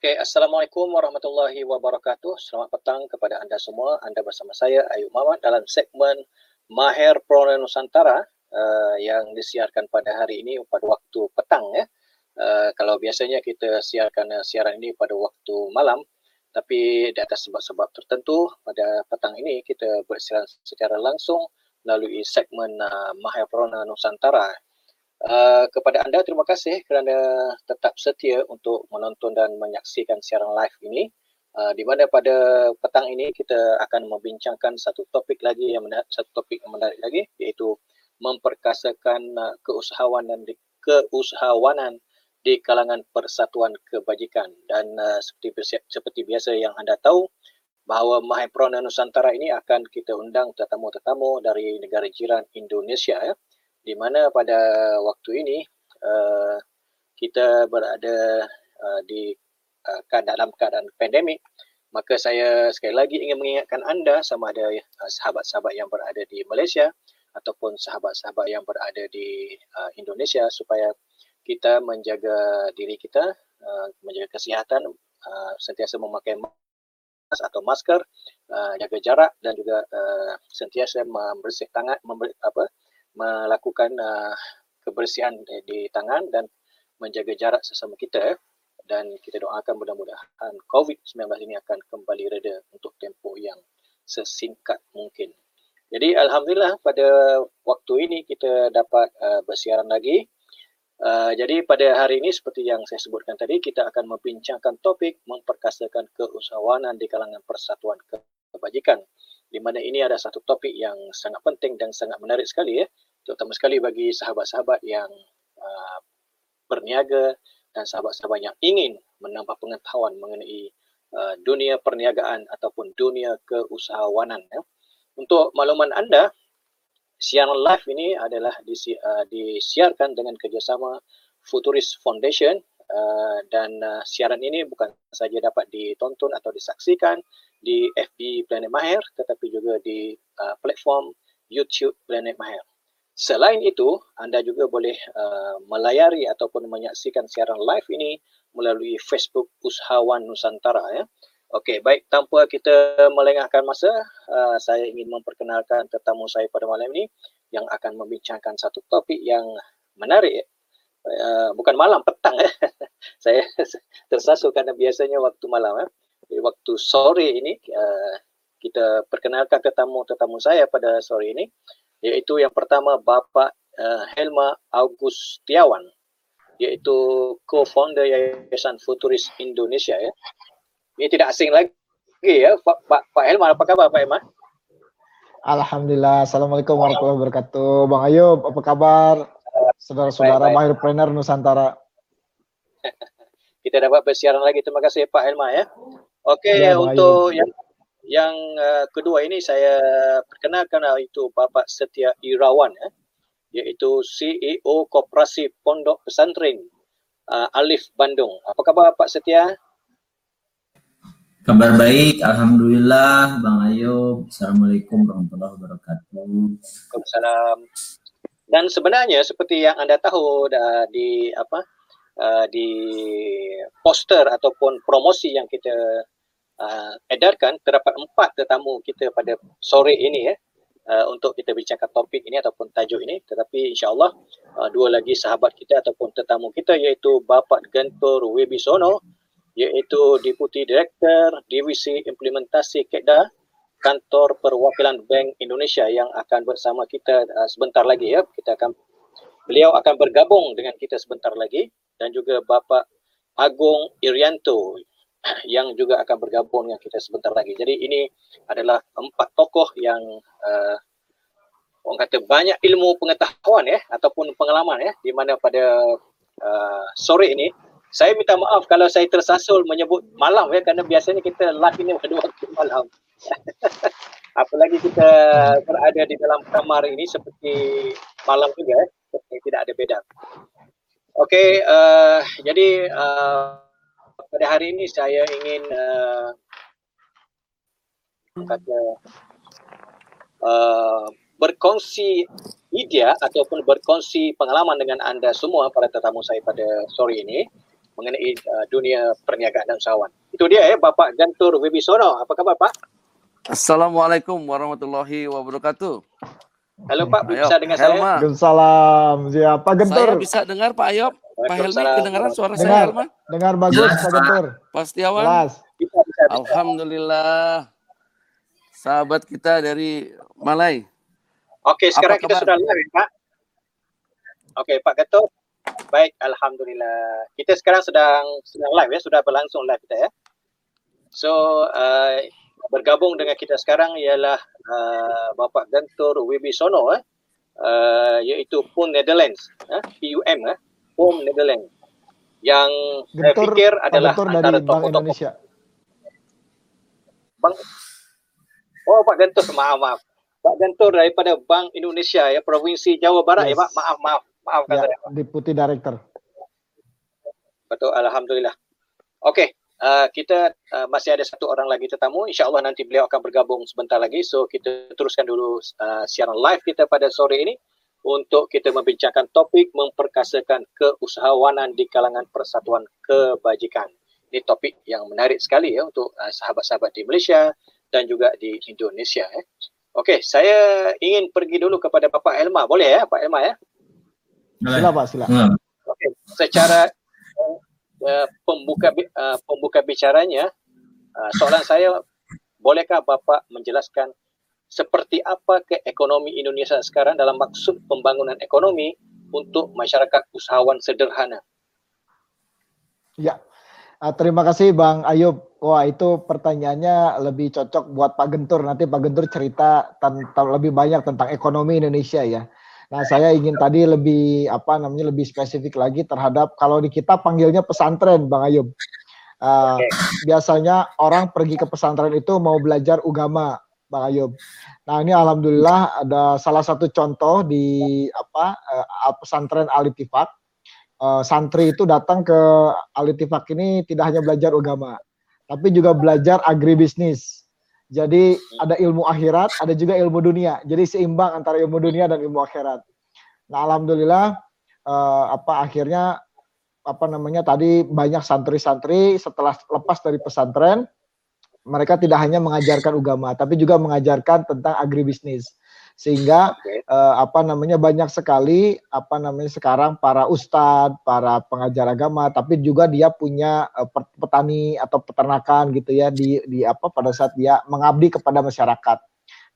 Okey, Assalamualaikum warahmatullahi wabarakatuh. Selamat petang kepada anda semua. Anda bersama saya Ayub Muhammad dalam segmen Mahir Prona Nusantara uh, yang disiarkan pada hari ini pada waktu petang ya. Uh, kalau biasanya kita siarkan uh, siaran ini pada waktu malam, tapi di atas sebab-sebab tertentu pada petang ini kita bersiaran secara langsung melalui segmen uh, Mahir Prona Nusantara Uh, kepada anda terima kasih kerana tetap setia untuk menonton dan menyaksikan siaran live ini. Uh, di mana pada petang ini kita akan membincangkan satu topik lagi yang menarik satu topik yang menarik lagi iaitu memperkasakan uh, keusahawanan di keusahawanan di kalangan persatuan kebajikan. Dan uh, seperti seperti biasa yang anda tahu bahawa Mahipron Nusantara ini akan kita undang tetamu-tetamu dari negara jiran Indonesia ya di mana pada waktu ini uh, kita berada uh, di uh, dalam keadaan pandemik maka saya sekali lagi ingin mengingatkan anda sama ada uh, sahabat-sahabat yang berada di Malaysia ataupun sahabat-sahabat yang berada di uh, Indonesia supaya kita menjaga diri kita uh, menjaga kesihatan uh, sentiasa memakai mask atau masker uh, jaga jarak dan juga uh, sentiasa membersih tangan member, apa melakukan uh, kebersihan di, di tangan dan menjaga jarak sesama kita dan kita doakan mudah-mudahan COVID-19 ini akan kembali reda untuk tempoh yang sesingkat mungkin. Jadi Alhamdulillah pada waktu ini kita dapat uh, bersiaran lagi. Uh, jadi pada hari ini seperti yang saya sebutkan tadi kita akan membincangkan topik memperkasakan keusahawanan di kalangan persatuan kebajikan di mana ini ada satu topik yang sangat penting dan sangat menarik sekali ya terutama sekali bagi sahabat-sahabat yang uh, berniaga dan sahabat-sahabat yang ingin menambah pengetahuan mengenai uh, dunia perniagaan ataupun dunia keusahawanan ya. Untuk makluman anda, siaran live ini adalah disi, uh, disiarkan dengan kerjasama Futurist Foundation uh, dan uh, siaran ini bukan saja dapat ditonton atau disaksikan di FB Planet Mahir tetapi juga di uh, platform YouTube Planet Mahir. Selain itu, anda juga boleh uh, melayari ataupun menyaksikan siaran live ini melalui Facebook Usahawan Nusantara ya. Okey, baik tanpa kita melengahkan masa, uh, saya ingin memperkenalkan tetamu saya pada malam ini yang akan membincangkan satu topik yang menarik. Uh, bukan malam, petang ya. saya tersasul kerana biasanya waktu malam ya waktu sore ini uh, kita perkenalkan tetamu-tetamu saya pada sore ini iaitu yang pertama Bapa uh, Helma Augustiawan iaitu co-founder Yayasan Futuris Indonesia ya. Ini tidak asing lagi ya Pak Pak, Pak Helma apa kabar Pak Helma? Alhamdulillah. Assalamualaikum warahmatullahi wabarakatuh. Bang Ayub, apa kabar? Saudara-saudara Mahirpreneur Nusantara. Kita dapat bersiaran lagi. Terima kasih Pak Helma ya. Okey, ya, untuk yang yang uh, kedua ini saya perkenalkan itu Bapak Setia Irawan ya, iaitu CEO Koperasi Pondok Pesantren uh, Alif Bandung. Apa khabar Pak Setia? Kabar baik, Alhamdulillah Bang Ayub. Assalamualaikum warahmatullahi wabarakatuh. Waalaikumsalam. Dan sebenarnya seperti yang anda tahu dah di apa uh, di poster ataupun promosi yang kita uh, edarkan terdapat empat tetamu kita pada sore ini ya. Uh, untuk kita bincangkan topik ini ataupun tajuk ini. Tetapi insyaallah uh, dua lagi sahabat kita ataupun tetamu kita iaitu Bapak Gentur Wibisono iaitu Deputy Director Divisi Implementasi KEDA Kantor Perwakilan Bank Indonesia yang akan bersama kita uh, sebentar lagi ya. Kita akan beliau akan bergabung dengan kita sebentar lagi. Dan juga Bapak Agung Irianto yang juga akan bergabung dengan kita sebentar lagi. Jadi ini adalah empat tokoh yang uh, orang kata banyak ilmu pengetahuan ya ataupun pengalaman ya di mana pada uh, sore ini saya minta maaf kalau saya tersasul menyebut malam ya kerana biasanya kita live ini pada waktu malam. Apalagi kita berada di dalam kamar ini seperti malam juga ya, tidak ada beda. Okey, uh, jadi uh, pada hari ini saya ingin uh, kata uh, berkongsi idea ataupun berkongsi pengalaman dengan anda semua para tetamu saya pada sore ini mengenai uh, dunia perniagaan dan usahawan. Itu dia ya Bapak Gantur Wibisono. Apa khabar Pak? Assalamualaikum warahmatullahi wabarakatuh. Halo Pak, bisa dengar saya? Waalaikumsalam. Siapa Gentur? Saya bisa dengar Pak Ayub. Pak Helmi kedengaran suara dengar, saya? Dengar bagus Pak Gentur. Jelas. Bisa, bisa, bisa. Alhamdulillah. Sahabat kita dari Malai. Oke, sekarang Apa kita kabar? sudah live ya, Pak. Oke, Pak Ketua. Baik, alhamdulillah. Kita sekarang sedang sedang live ya, sudah berlangsung live kita ya. So, uh, bergabung dengan kita sekarang ialah uh, Bapak Gantur Wibisono eh. Uh, iaitu PUN Netherlands, eh, PUM eh, PUM Netherlands. Yang saya Gentur, fikir Pak adalah antara tokoh-tokoh Indonesia. Bang Oh Pak Gentur, maaf maaf. Pak Gentur daripada Bank Indonesia ya, Provinsi Jawa Barat ya Yes. Pak. Maaf maaf. Maafkan Ya, saya. Deputy Director. Betul, Alhamdulillah. Okey, uh, kita uh, masih ada satu orang lagi tetamu. InsyaAllah nanti beliau akan bergabung sebentar lagi. So, kita teruskan dulu uh, siaran live kita pada sore ini untuk kita membincangkan topik memperkasakan keusahawanan di kalangan persatuan kebajikan. Ini topik yang menarik sekali ya untuk uh, sahabat-sahabat di Malaysia dan juga di Indonesia. Eh. Okey, saya ingin pergi dulu kepada Bapak Elma. Boleh ya, Pak Elma ya? Sila Pak, sila. Hmm. Okey, secara uh, pembuka uh, pembuka bicaranya, uh, soalan saya, bolehkah Bapak menjelaskan seperti apa ke ekonomi Indonesia sekarang dalam maksud pembangunan ekonomi untuk masyarakat usahawan sederhana? Ya. Ah, terima kasih Bang Ayub. Wah, itu pertanyaannya lebih cocok buat Pak Gentur. Nanti Pak Gentur cerita tentang lebih banyak tentang ekonomi Indonesia ya. Nah, saya ingin tadi lebih apa namanya lebih spesifik lagi terhadap kalau di kita panggilnya pesantren, Bang Ayub. Oke. biasanya orang pergi ke pesantren itu mau belajar agama, Bang Ayub. Nah, ini alhamdulillah ada salah satu contoh di apa eh, pesantren Al Ittifaq. Eh, santri itu datang ke Al Ittifaq ini tidak hanya belajar agama, tapi juga belajar agribisnis. Jadi ada ilmu akhirat, ada juga ilmu dunia. Jadi seimbang antara ilmu dunia dan ilmu akhirat. Nah, alhamdulillah eh, apa akhirnya apa namanya tadi banyak santri-santri setelah lepas dari pesantren mereka tidak hanya mengajarkan agama tapi juga mengajarkan tentang agribisnis sehingga Oke. eh, apa namanya banyak sekali apa namanya sekarang para ustadz, para pengajar agama, tapi juga dia punya eh, per- petani atau peternakan gitu ya di di apa pada saat dia mengabdi kepada masyarakat.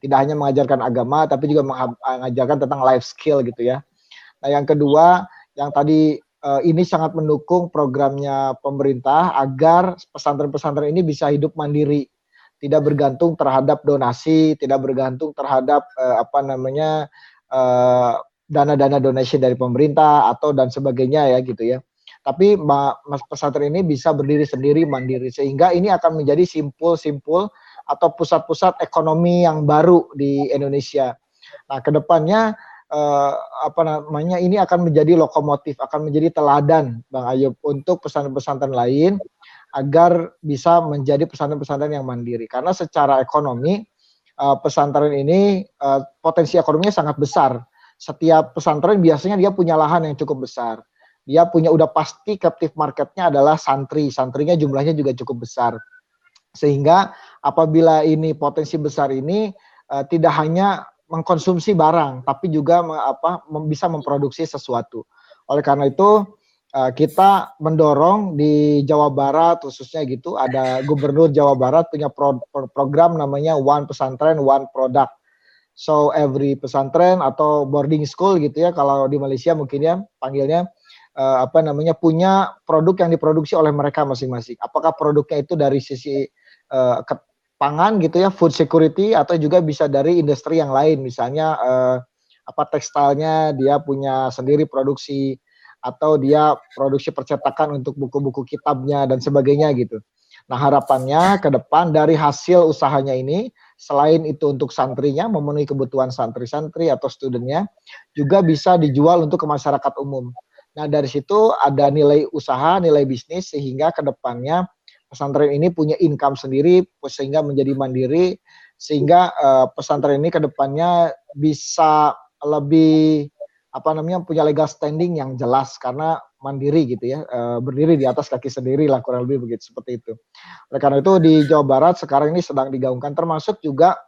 Tidak hanya mengajarkan agama, tapi juga mengajarkan tentang life skill gitu ya. Nah yang kedua, yang tadi eh, ini sangat mendukung programnya pemerintah agar pesantren-pesantren ini bisa hidup mandiri tidak bergantung terhadap donasi, tidak bergantung terhadap eh, apa namanya eh, dana-dana donasi dari pemerintah atau dan sebagainya ya gitu ya. Tapi ma- mas pesantren ini bisa berdiri sendiri mandiri sehingga ini akan menjadi simpul-simpul atau pusat-pusat ekonomi yang baru di Indonesia. Nah, ke depannya eh, apa namanya ini akan menjadi lokomotif, akan menjadi teladan Bang Ayub untuk pesantren-pesantren lain agar bisa menjadi pesantren-pesantren yang mandiri. Karena secara ekonomi eh, pesantren ini eh, potensi ekonominya sangat besar. Setiap pesantren biasanya dia punya lahan yang cukup besar. Dia punya udah pasti captive marketnya adalah santri. Santrinya jumlahnya juga cukup besar. Sehingga apabila ini potensi besar ini eh, tidak hanya mengkonsumsi barang, tapi juga apa bisa memproduksi sesuatu. Oleh karena itu eh, kita mendorong di Jawa Barat khususnya gitu ada gubernur Jawa Barat punya pro- pro- program namanya One Pesantren One Product. So every pesantren atau boarding school gitu ya kalau di Malaysia mungkin ya panggilnya eh, apa namanya punya produk yang diproduksi oleh mereka masing-masing. Apakah produknya itu dari sisi eh, pangan gitu ya, food security atau juga bisa dari industri yang lain misalnya eh, apa tekstilnya dia punya sendiri produksi atau dia produksi percetakan untuk buku-buku kitabnya dan sebagainya gitu. Nah harapannya ke depan dari hasil usahanya ini selain itu untuk santrinya memenuhi kebutuhan santri-santri atau studentnya juga bisa dijual untuk ke masyarakat umum. Nah dari situ ada nilai usaha, nilai bisnis sehingga ke depannya pesantren ini punya income sendiri sehingga menjadi mandiri sehingga eh, pesantren ini ke depannya bisa lebih apa namanya punya legal standing yang jelas karena mandiri gitu ya, e, berdiri di atas kaki sendiri lah kurang lebih begitu seperti itu. Oleh karena itu di Jawa Barat sekarang ini sedang digaungkan termasuk juga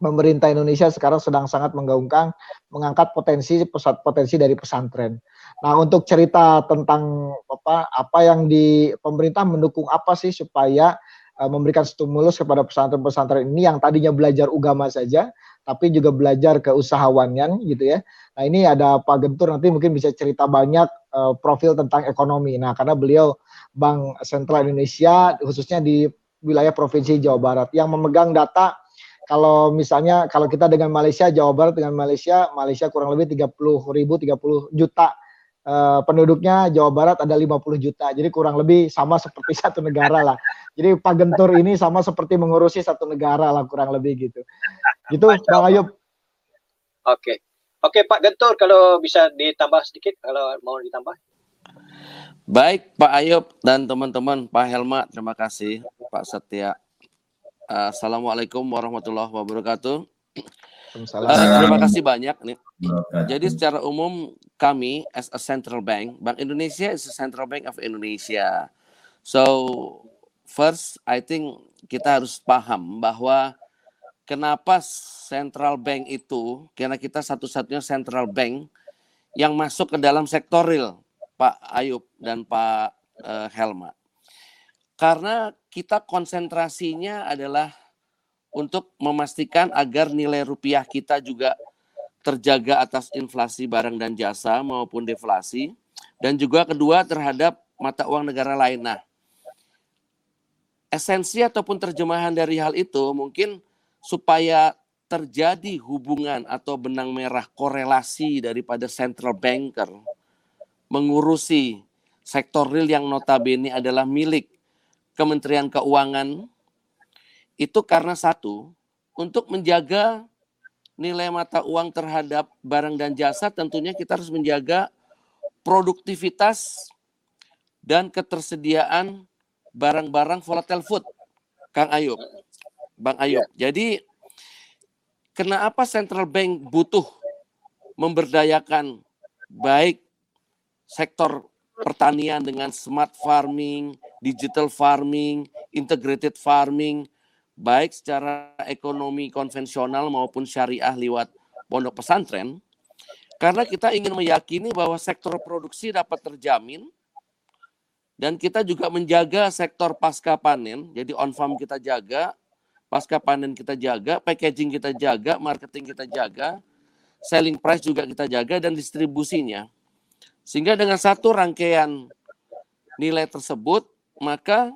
pemerintah Indonesia sekarang sedang sangat menggaungkan mengangkat potensi pusat potensi dari pesantren. Nah, untuk cerita tentang apa apa yang di pemerintah mendukung apa sih supaya uh, memberikan stimulus kepada pesantren-pesantren ini yang tadinya belajar agama saja tapi juga belajar keusahawannya gitu ya. Nah ini ada Pak Gentur nanti mungkin bisa cerita banyak uh, profil tentang ekonomi. Nah karena beliau Bank Sentral Indonesia khususnya di wilayah Provinsi Jawa Barat yang memegang data kalau misalnya kalau kita dengan Malaysia, Jawa Barat dengan Malaysia, Malaysia kurang lebih 30 ribu, 30 juta uh, penduduknya, Jawa Barat ada 50 juta. Jadi kurang lebih sama seperti satu negara lah. Jadi Pak Gentur ini sama seperti mengurusi satu negara lah kurang lebih gitu. Gitu Bang Ayub. Oke. Oke Pak Gentur kalau bisa ditambah sedikit kalau mau ditambah. Baik Pak Ayub dan teman-teman Pak Helma terima kasih Pak Setia. Assalamualaikum warahmatullahi wabarakatuh. Uh, terima kasih banyak nih. Jadi secara umum kami as a central bank, Bank Indonesia is a central bank of Indonesia. So first I think kita harus paham bahwa kenapa central bank itu karena kita satu-satunya central bank yang masuk ke dalam sektor real Pak Ayub dan Pak uh, Helma. Karena kita konsentrasinya adalah untuk memastikan agar nilai rupiah kita juga terjaga atas inflasi barang dan jasa maupun deflasi dan juga kedua terhadap mata uang negara lain. Nah, esensi ataupun terjemahan dari hal itu mungkin supaya terjadi hubungan atau benang merah korelasi daripada central banker mengurusi sektor real yang notabene adalah milik Kementerian Keuangan itu karena satu untuk menjaga nilai mata uang terhadap barang dan jasa tentunya kita harus menjaga produktivitas dan ketersediaan barang-barang volatile food Kang Ayub. Bang Ayub. Ya. Jadi kenapa central bank butuh memberdayakan baik sektor pertanian dengan smart farming, digital farming, integrated farming, baik secara ekonomi konvensional maupun syariah lewat pondok pesantren, karena kita ingin meyakini bahwa sektor produksi dapat terjamin dan kita juga menjaga sektor pasca panen, jadi on farm kita jaga, pasca panen kita jaga, packaging kita jaga, marketing kita jaga, selling price juga kita jaga dan distribusinya. Sehingga dengan satu rangkaian nilai tersebut, maka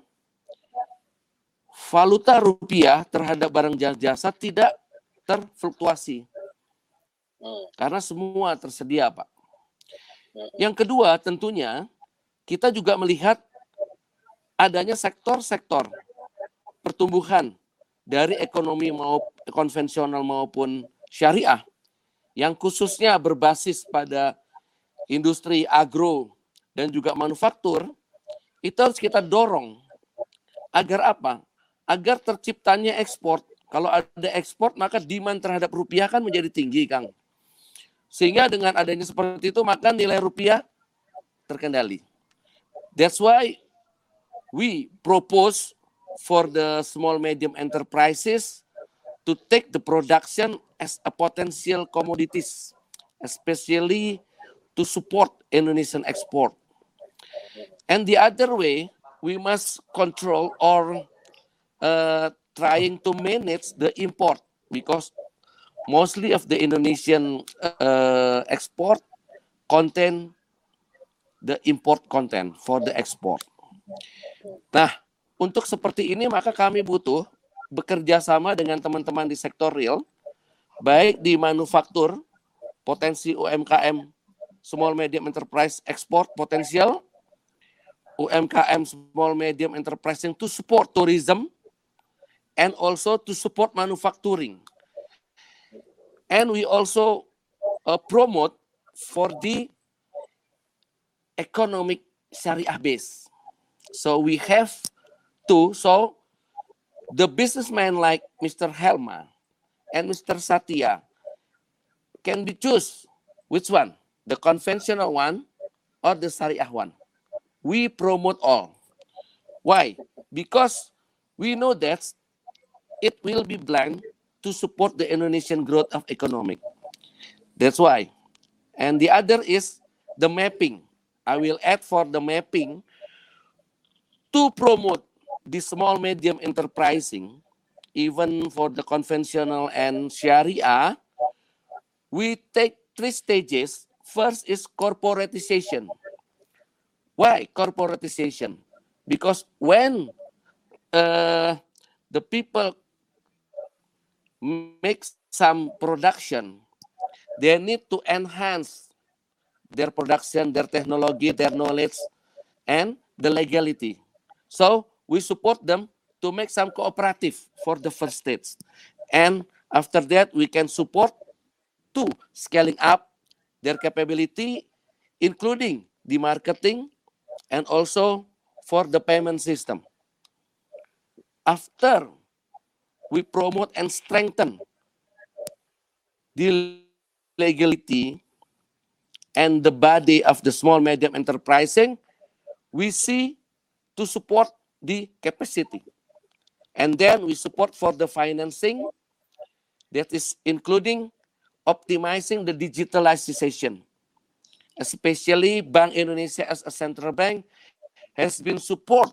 valuta rupiah terhadap barang jasa tidak terfluktuasi. Karena semua tersedia, Pak. Yang kedua, tentunya kita juga melihat adanya sektor-sektor pertumbuhan dari ekonomi mau konvensional maupun syariah yang khususnya berbasis pada industri agro dan juga manufaktur itu harus kita dorong agar apa? Agar terciptanya ekspor. Kalau ada ekspor maka demand terhadap rupiah kan menjadi tinggi, Kang. Sehingga dengan adanya seperti itu maka nilai rupiah terkendali. That's why we propose for the small medium enterprises to take the production as a potential commodities, especially to support Indonesian export. And the other way, we must control or uh, trying to manage the import because mostly of the Indonesian uh, export contain the import content for the export. Nah, untuk seperti ini maka kami butuh bekerja sama dengan teman-teman di sektor real, baik di manufaktur, potensi UMKM, small medium enterprise export potensial, UMKM small medium enterprise yang to support tourism, and also to support manufacturing. And we also uh, promote for the economic syariah base. So we have to, so the businessman like Mr. Helma and Mr. Satya can be choose which one? The conventional one or the Syariah one. We promote all. Why? Because we know that it will be blind to support the Indonesian growth of economic. That's why. And the other is the mapping. I will add for the mapping to promote the small medium enterprising, even for the conventional and Sharia, we take three stages. First is corporatization. Why corporatization? Because when uh, the people make some production, they need to enhance their production, their technology, their knowledge, and the legality. So we support them to make some cooperative for the first stage. And after that, we can support to scaling up their capability, including the marketing and also for the payment system. After we promote and strengthen the legality and the body of the small medium enterprising, we see to support the capacity. And then we support for the financing that is including optimizing the digitalization. Especially Bank Indonesia as a central bank has been support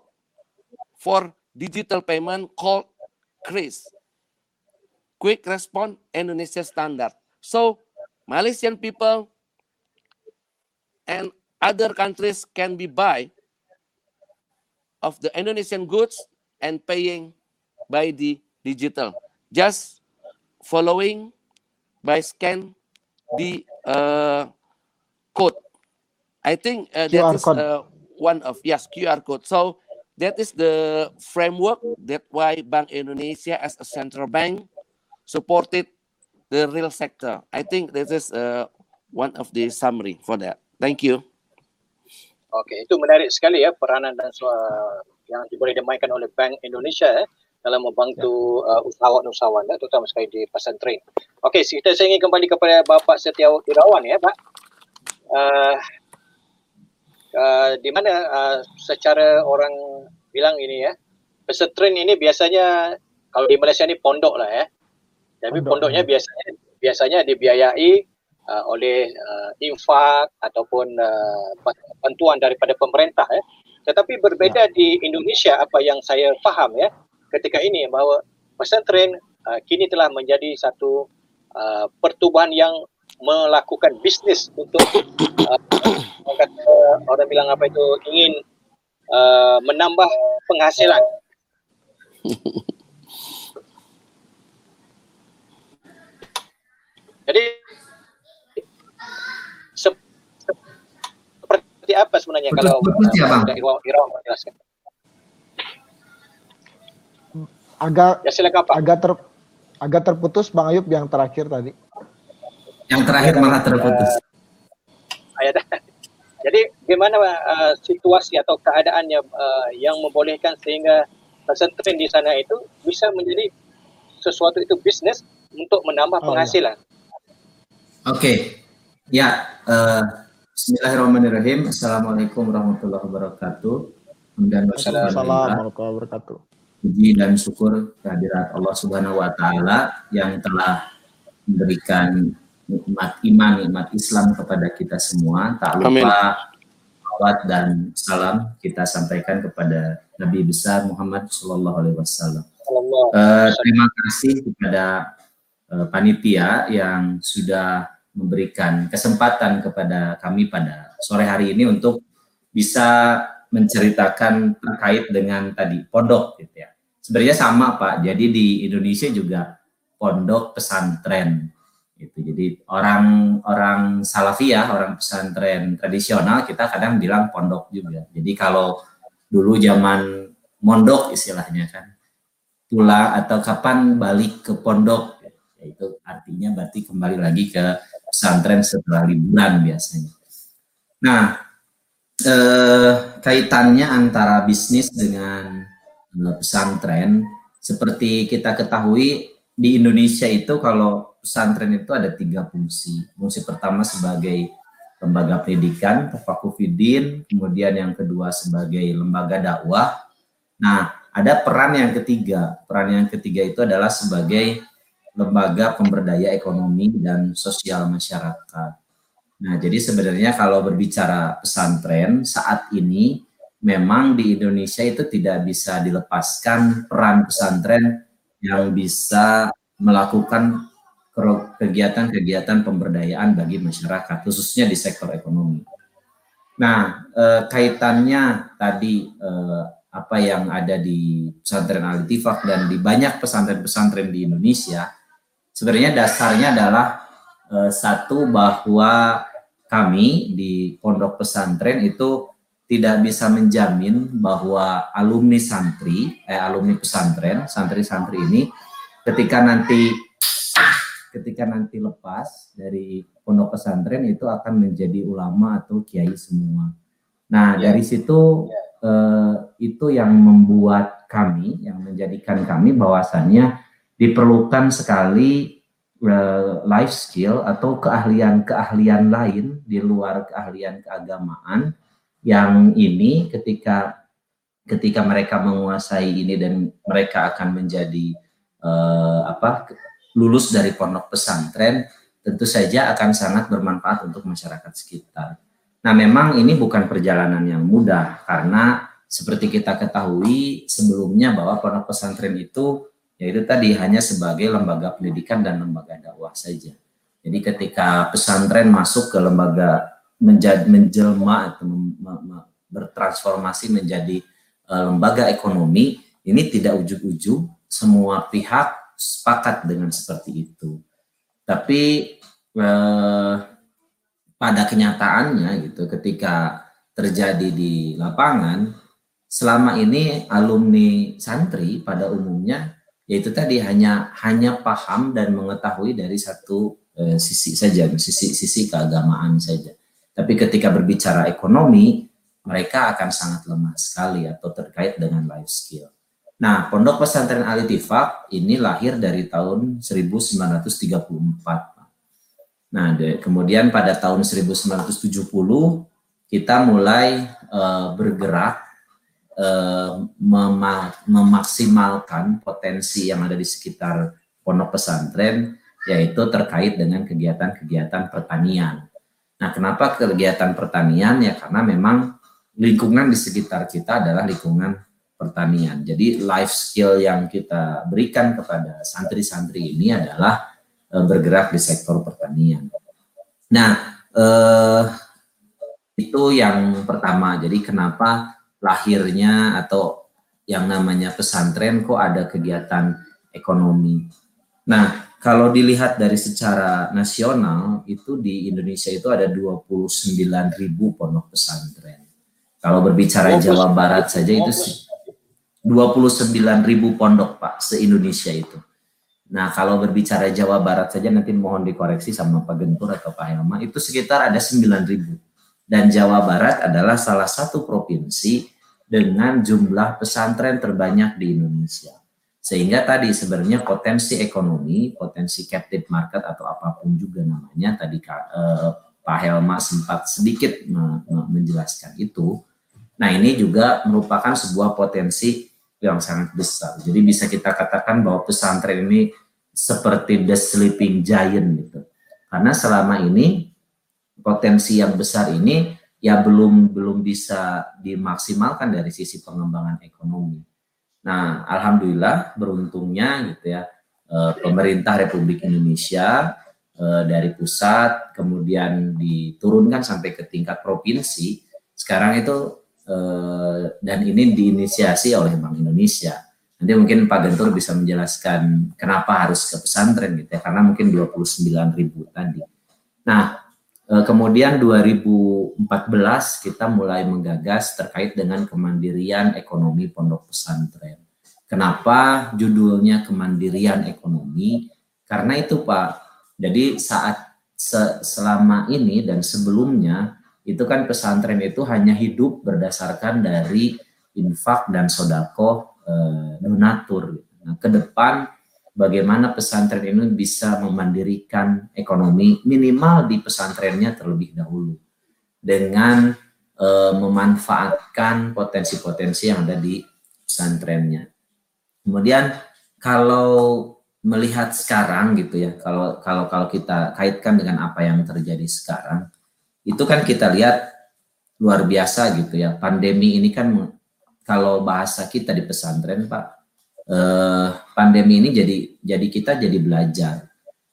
for digital payment called CRIS, Quick Response Indonesia Standard. So Malaysian people and other countries can be buy of the Indonesian goods and paying by the digital. Just following by scan the uh, code. I think uh, that is uh, one of yes QR code. So that is the framework that why Bank Indonesia as a central bank supported the real sector. I think this is uh, one of the summary for that. Thank you. Okey, itu menarik sekali ya peranan dan uh, yang boleh dimainkan oleh Bank Indonesia eh, dalam membantu ya. uh, usahawan-usahawan ya, terutama sekali di pesantren. Okey, kita saya ingin kembali kepada Bapak Setia Irawan ya, Pak. Uh, uh, di mana uh, secara orang bilang ini ya, pesantren ini biasanya kalau di Malaysia ni pondok lah ya. Tapi pondok. pondoknya biasanya biasanya dibiayai uh, oleh uh, infak ataupun uh, bantuan daripada pemerintah ya. Tetapi berbeda ya. di Indonesia apa yang saya faham ya ketika ini bahawa pesantren uh, kini telah menjadi satu uh, pertubuhan yang melakukan bisnis untuk uh, kata, orang bilang apa itu ingin uh, menambah penghasilan. Jadi seperti apa sebenarnya kalau ya, bang. Irawan menjelaskan? Agak ya, silakan, Pak. agak ter agak terputus Bang Ayub yang terakhir tadi. Yang terakhir malah terputus. Uh, jadi bagaimana uh, situasi atau keadaannya uh, yang membolehkan sehingga pesantren di sana itu bisa menjadi sesuatu itu bisnis untuk menambah oh, penghasilan? Oke, okay. ya uh, Bismillahirrahmanirrahim. Assalamualaikum warahmatullahi wabarakatuh. Dan Assalamualaikum warahmatullahi wabarakatuh. Puji dan syukur kehadirat Allah Subhanahu wa taala yang telah memberikan nikmat iman, nikmat Islam kepada kita semua. Tak lupa salawat dan salam kita sampaikan kepada Nabi besar Muhammad Shallallahu alaihi wasallam. Uh, terima kasih kepada uh, panitia yang sudah memberikan kesempatan kepada kami pada sore hari ini untuk bisa menceritakan terkait dengan tadi pondok gitu ya. Sebenarnya sama Pak. Jadi di Indonesia juga pondok pesantren gitu. Jadi orang-orang salafiyah, orang pesantren tradisional kita kadang bilang pondok juga. Jadi kalau dulu zaman mondok istilahnya kan pulang atau kapan balik ke pondok ya itu artinya berarti kembali lagi ke pesantren setelah liburan biasanya. Nah, eh, kaitannya antara bisnis dengan pesantren, seperti kita ketahui di Indonesia itu kalau pesantren itu ada tiga fungsi. Fungsi pertama sebagai lembaga pendidikan, Tafakufidin, kemudian yang kedua sebagai lembaga dakwah. Nah, ada peran yang ketiga. Peran yang ketiga itu adalah sebagai lembaga pemberdaya ekonomi dan sosial masyarakat. Nah, jadi sebenarnya kalau berbicara pesantren saat ini memang di Indonesia itu tidak bisa dilepaskan peran pesantren yang bisa melakukan kegiatan-kegiatan pemberdayaan bagi masyarakat, khususnya di sektor ekonomi. Nah, eh, kaitannya tadi eh, apa yang ada di pesantren al dan di banyak pesantren-pesantren di Indonesia, sebenarnya dasarnya adalah eh, satu bahwa kami di pondok pesantren itu tidak bisa menjamin bahwa alumni santri, eh, alumni pesantren, santri-santri ini ketika nanti ketika nanti lepas dari pondok pesantren itu akan menjadi ulama atau kiai semua. Nah, ya. dari situ ya. eh, itu yang membuat kami, yang menjadikan kami bahwasannya diperlukan sekali eh, life skill atau keahlian-keahlian lain di luar keahlian keagamaan yang ini ketika ketika mereka menguasai ini dan mereka akan menjadi eh, apa lulus dari pondok pesantren tentu saja akan sangat bermanfaat untuk masyarakat sekitar. Nah, memang ini bukan perjalanan yang mudah karena seperti kita ketahui sebelumnya bahwa pondok pesantren itu yaitu tadi hanya sebagai lembaga pendidikan dan lembaga dakwah saja. Jadi ketika pesantren masuk ke lembaga menjadi menjelma atau bertransformasi menjadi uh, lembaga ekonomi, ini tidak ujuk-ujuk semua pihak sepakat dengan seperti itu. Tapi eh, pada kenyataannya gitu ketika terjadi di lapangan selama ini alumni santri pada umumnya yaitu tadi hanya hanya paham dan mengetahui dari satu eh, sisi saja sisi sisi keagamaan saja tapi ketika berbicara ekonomi mereka akan sangat lemah sekali atau terkait dengan life skill Nah, Pondok Pesantren Tifak ini lahir dari tahun 1934. Nah, kemudian pada tahun 1970 kita mulai uh, bergerak uh, memaksimalkan potensi yang ada di sekitar pondok pesantren yaitu terkait dengan kegiatan-kegiatan pertanian. Nah, kenapa kegiatan pertanian? Ya karena memang lingkungan di sekitar kita adalah lingkungan pertanian. Jadi life skill yang kita berikan kepada santri-santri ini adalah e, bergerak di sektor pertanian. Nah, e, itu yang pertama. Jadi kenapa lahirnya atau yang namanya pesantren kok ada kegiatan ekonomi. Nah, kalau dilihat dari secara nasional itu di Indonesia itu ada 29 ribu pondok pesantren. Kalau berbicara Jawa Barat saja itu 29 ribu pondok Pak se-Indonesia itu. Nah kalau berbicara Jawa Barat saja nanti mohon dikoreksi sama Pak Gentur atau Pak Helma itu sekitar ada 9 ribu. Dan Jawa Barat adalah salah satu provinsi dengan jumlah pesantren terbanyak di Indonesia. Sehingga tadi sebenarnya potensi ekonomi, potensi captive market atau apa pun juga namanya tadi eh, Pak Helma sempat sedikit menjelaskan itu. Nah ini juga merupakan sebuah potensi yang sangat besar. Jadi bisa kita katakan bahwa pesantren ini seperti the sleeping giant gitu. Karena selama ini potensi yang besar ini ya belum belum bisa dimaksimalkan dari sisi pengembangan ekonomi. Nah, alhamdulillah beruntungnya gitu ya eh, pemerintah Republik Indonesia eh, dari pusat kemudian diturunkan sampai ke tingkat provinsi. Sekarang itu Eh, dan ini diinisiasi oleh Bank Indonesia. Nanti mungkin Pak Gentur bisa menjelaskan kenapa harus ke pesantren gitu ya, karena mungkin 29 ribu tadi. Nah, kemudian 2014 kita mulai menggagas terkait dengan kemandirian ekonomi pondok pesantren. Kenapa judulnya kemandirian ekonomi? Karena itu Pak, jadi saat selama ini dan sebelumnya itu kan pesantren itu hanya hidup berdasarkan dari infak dan sodako eh, donatur. Nah, ke depan bagaimana pesantren ini bisa memandirikan ekonomi minimal di pesantrennya terlebih dahulu. dengan e, memanfaatkan potensi-potensi yang ada di pesantrennya. Kemudian kalau melihat sekarang gitu ya, kalau kalau kalau kita kaitkan dengan apa yang terjadi sekarang, itu kan kita lihat luar biasa gitu ya. Pandemi ini kan kalau bahasa kita di pesantren Pak, eh, pandemi ini jadi jadi kita jadi belajar.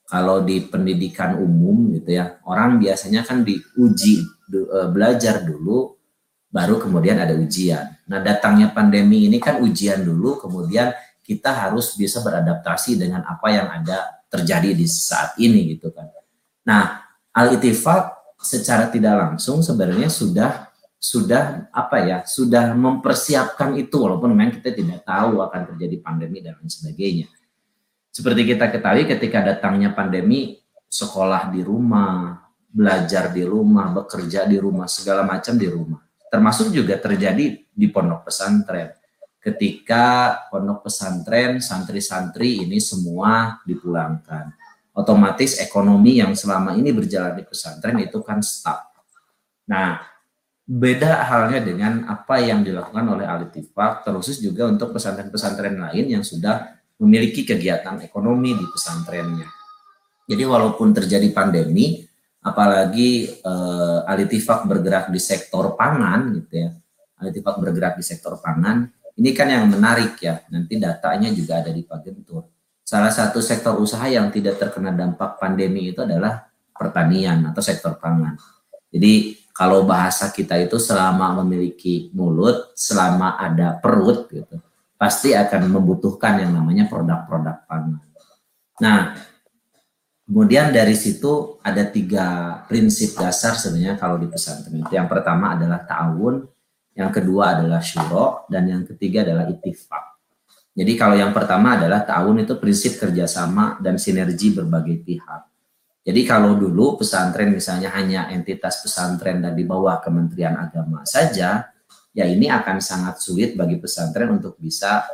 Kalau di pendidikan umum gitu ya, orang biasanya kan diuji eh, belajar dulu, baru kemudian ada ujian. Nah datangnya pandemi ini kan ujian dulu, kemudian kita harus bisa beradaptasi dengan apa yang ada terjadi di saat ini gitu kan. Nah al-itifak secara tidak langsung sebenarnya sudah sudah apa ya sudah mempersiapkan itu walaupun memang kita tidak tahu akan terjadi pandemi dan lain sebagainya. Seperti kita ketahui ketika datangnya pandemi sekolah di rumah, belajar di rumah, bekerja di rumah, segala macam di rumah. Termasuk juga terjadi di pondok pesantren. Ketika pondok pesantren, santri-santri ini semua dipulangkan. Otomatis ekonomi yang selama ini berjalan di pesantren itu kan stuck. Nah, beda halnya dengan apa yang dilakukan oleh Alitifak, terkhusus juga untuk pesantren-pesantren lain yang sudah memiliki kegiatan ekonomi di pesantrennya. Jadi walaupun terjadi pandemi, apalagi uh, Alitifak bergerak di sektor pangan gitu ya, Alitifak bergerak di sektor pangan, ini kan yang menarik ya, nanti datanya juga ada di Pak Gentur. Salah satu sektor usaha yang tidak terkena dampak pandemi itu adalah pertanian atau sektor pangan. Jadi kalau bahasa kita itu selama memiliki mulut, selama ada perut gitu, pasti akan membutuhkan yang namanya produk-produk pangan. Nah, kemudian dari situ ada tiga prinsip dasar sebenarnya kalau di pesantren itu. Yang pertama adalah ta'awun, yang kedua adalah syuro, dan yang ketiga adalah itifak. Jadi kalau yang pertama adalah ta'awun itu prinsip kerjasama dan sinergi berbagai pihak. Jadi kalau dulu pesantren misalnya hanya entitas pesantren dan di bawah Kementerian Agama saja, ya ini akan sangat sulit bagi pesantren untuk bisa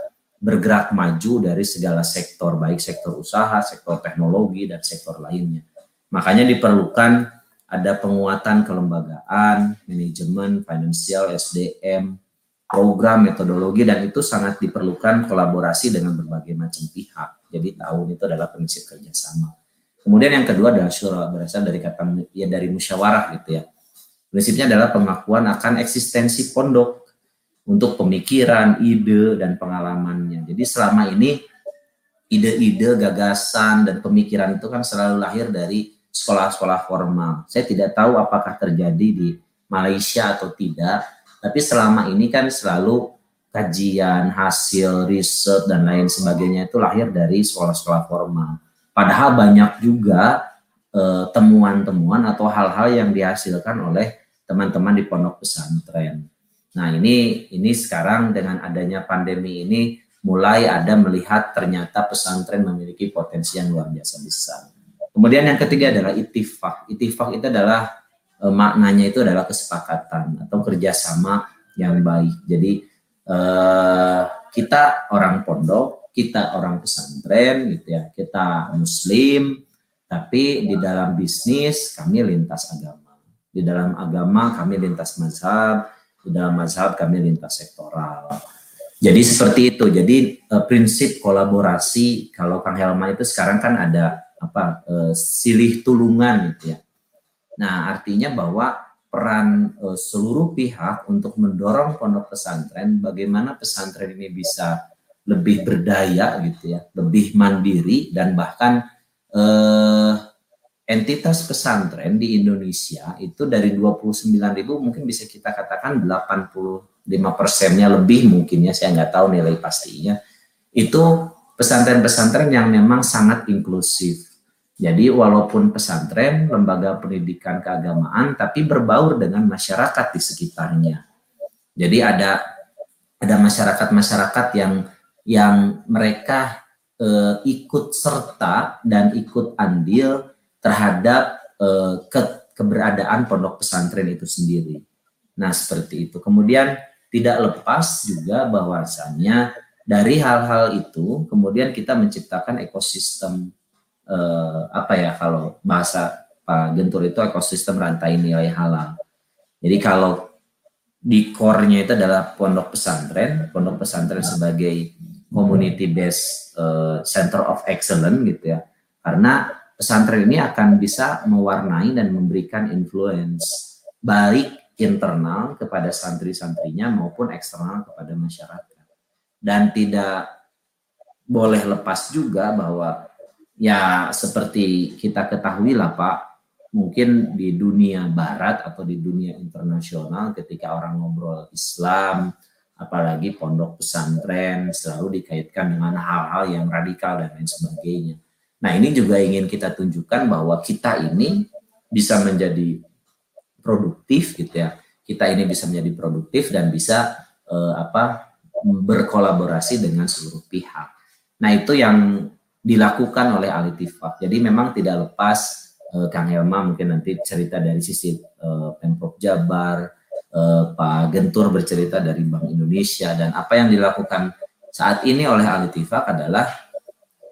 bergerak maju dari segala sektor, baik sektor usaha, sektor teknologi, dan sektor lainnya. Makanya diperlukan ada penguatan kelembagaan, manajemen, finansial, SDM, program, metodologi, dan itu sangat diperlukan kolaborasi dengan berbagai macam pihak. Jadi tahun itu adalah prinsip kerjasama. Kemudian yang kedua adalah syura berasal dari kata ya dari musyawarah gitu ya. Prinsipnya adalah pengakuan akan eksistensi pondok untuk pemikiran, ide dan pengalamannya. Jadi selama ini ide-ide, gagasan dan pemikiran itu kan selalu lahir dari sekolah-sekolah formal. Saya tidak tahu apakah terjadi di Malaysia atau tidak, tapi selama ini kan selalu kajian, hasil, riset dan lain sebagainya itu lahir dari sekolah-sekolah formal. Padahal banyak juga eh, temuan-temuan atau hal-hal yang dihasilkan oleh teman-teman di pondok pesantren. Nah ini ini sekarang dengan adanya pandemi ini mulai ada melihat ternyata pesantren memiliki potensi yang luar biasa besar. Kemudian yang ketiga adalah itifak. Itifak itu adalah e, maknanya itu adalah kesepakatan atau kerjasama yang baik. Jadi e, kita orang pondok kita orang pesantren gitu ya, kita muslim, tapi di dalam bisnis kami lintas agama. Di dalam agama kami lintas mazhab, di dalam mazhab kami lintas sektoral. Jadi seperti itu. Jadi uh, prinsip kolaborasi kalau Kang Helman itu sekarang kan ada apa uh, silih tulungan gitu ya. Nah, artinya bahwa peran uh, seluruh pihak untuk mendorong pondok pesantren bagaimana pesantren ini bisa lebih berdaya gitu ya, lebih mandiri dan bahkan eh, entitas pesantren di Indonesia itu dari 29 ribu mungkin bisa kita katakan 85 persennya lebih mungkin ya saya nggak tahu nilai pastinya itu pesantren-pesantren yang memang sangat inklusif. Jadi walaupun pesantren, lembaga pendidikan keagamaan, tapi berbaur dengan masyarakat di sekitarnya. Jadi ada ada masyarakat-masyarakat yang yang mereka eh, ikut serta dan ikut andil terhadap eh, ke, keberadaan pondok pesantren itu sendiri. Nah, seperti itu. Kemudian tidak lepas juga bahwasannya dari hal-hal itu kemudian kita menciptakan ekosistem eh, apa ya kalau bahasa Pak Gentur itu ekosistem rantai nilai halal. Jadi kalau di core-nya itu adalah pondok pesantren, pondok pesantren sebagai community based uh, center of excellence gitu ya. Karena pesantren ini akan bisa mewarnai dan memberikan influence baik internal kepada santri-santrinya maupun eksternal kepada masyarakat. Dan tidak boleh lepas juga bahwa ya seperti kita ketahui lah Pak, mungkin di dunia barat atau di dunia internasional ketika orang ngobrol Islam apalagi pondok pesantren selalu dikaitkan dengan hal-hal yang radikal dan lain sebagainya. Nah, ini juga ingin kita tunjukkan bahwa kita ini bisa menjadi produktif gitu ya. Kita ini bisa menjadi produktif dan bisa eh, apa berkolaborasi dengan seluruh pihak. Nah, itu yang dilakukan oleh Alitifak. Jadi memang tidak lepas uh, Kang Helma mungkin nanti cerita dari sisi uh, Pemprov Jabar, uh, Pak Gentur bercerita dari Bank Indonesia dan apa yang dilakukan saat ini oleh Alitifak adalah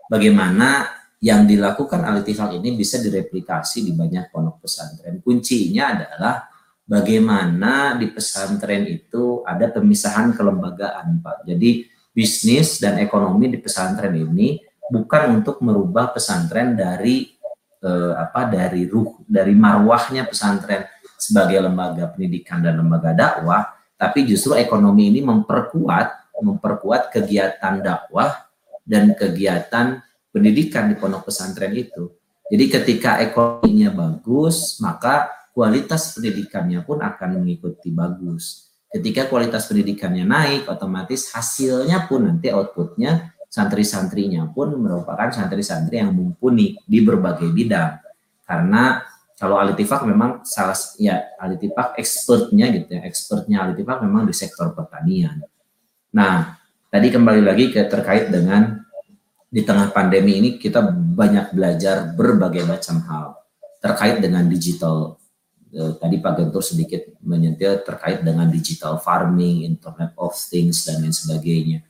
bagaimana yang dilakukan Alitifak ini bisa direplikasi di banyak pondok pesantren. Kuncinya adalah bagaimana di pesantren itu ada pemisahan kelembagaan, Pak. Jadi bisnis dan ekonomi di pesantren ini bukan untuk merubah pesantren dari eh, apa dari ruh dari marwahnya pesantren sebagai lembaga pendidikan dan lembaga dakwah, tapi justru ekonomi ini memperkuat memperkuat kegiatan dakwah dan kegiatan pendidikan di pondok pesantren itu. Jadi ketika ekonominya bagus, maka kualitas pendidikannya pun akan mengikuti bagus. Ketika kualitas pendidikannya naik, otomatis hasilnya pun nanti outputnya santri-santrinya pun merupakan santri-santri yang mumpuni di berbagai bidang. Karena kalau Alitifak memang salah ya Alitifak expertnya gitu ya, expertnya Alitifak memang di sektor pertanian. Nah, tadi kembali lagi ke terkait dengan di tengah pandemi ini kita banyak belajar berbagai macam hal terkait dengan digital. Eh, tadi Pak Gentur sedikit menyentil terkait dengan digital farming, Internet of Things dan lain sebagainya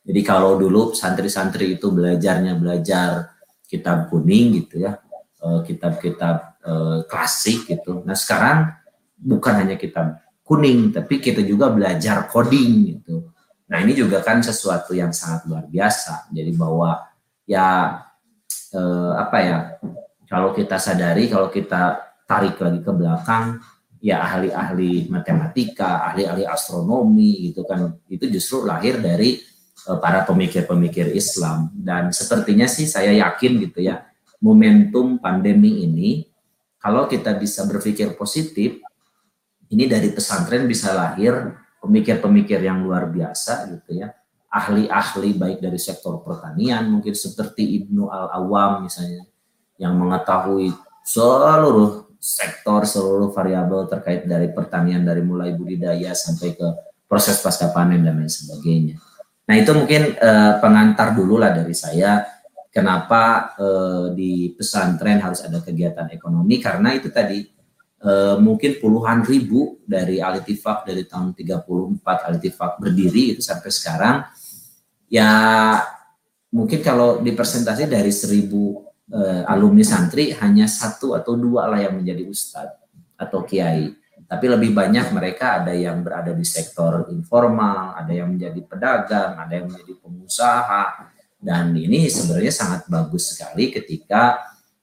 jadi kalau dulu santri-santri itu belajarnya belajar kitab kuning gitu ya, eh, kitab-kitab uh, klasik gitu. Nah sekarang bukan hanya kitab kuning, tapi kita juga belajar coding gitu. Nah ini juga kan sesuatu yang sangat luar biasa. Jadi bahwa ya uh, apa ya, kalau kita sadari, kalau kita tarik lagi ke belakang, ya ahli-ahli matematika, ahli-ahli astronomi gitu kan, itu justru lahir dari Eh, para pemikir-pemikir Islam dan sepertinya sih saya yakin gitu ya momentum pandemi ini kalau kita bisa berpikir positif ini dari pesantren bisa lahir pemikir-pemikir yang luar biasa gitu ya. Ahli-ahli baik dari sektor pertanian mungkin seperti Ibnu Al-Awam misalnya yang mengetahui seluruh sektor seluruh variabel terkait dari pertanian dari mulai budidaya sampai ke proses pasca panen dan lain sebagainya. Nah itu mungkin uh, pengantar dulu lah dari saya kenapa uh, di pesantren harus ada kegiatan ekonomi? Karena itu tadi uh, mungkin puluhan ribu dari Alitifak dari tahun 34 Alitifak berdiri itu sampai sekarang. Ya mungkin kalau dipresentasi dari seribu uh, alumni santri hanya satu atau dua lah yang menjadi ustadz atau kiai. Tapi lebih banyak mereka ada yang berada di sektor informal, ada yang menjadi pedagang, ada yang menjadi pengusaha, dan ini sebenarnya sangat bagus sekali ketika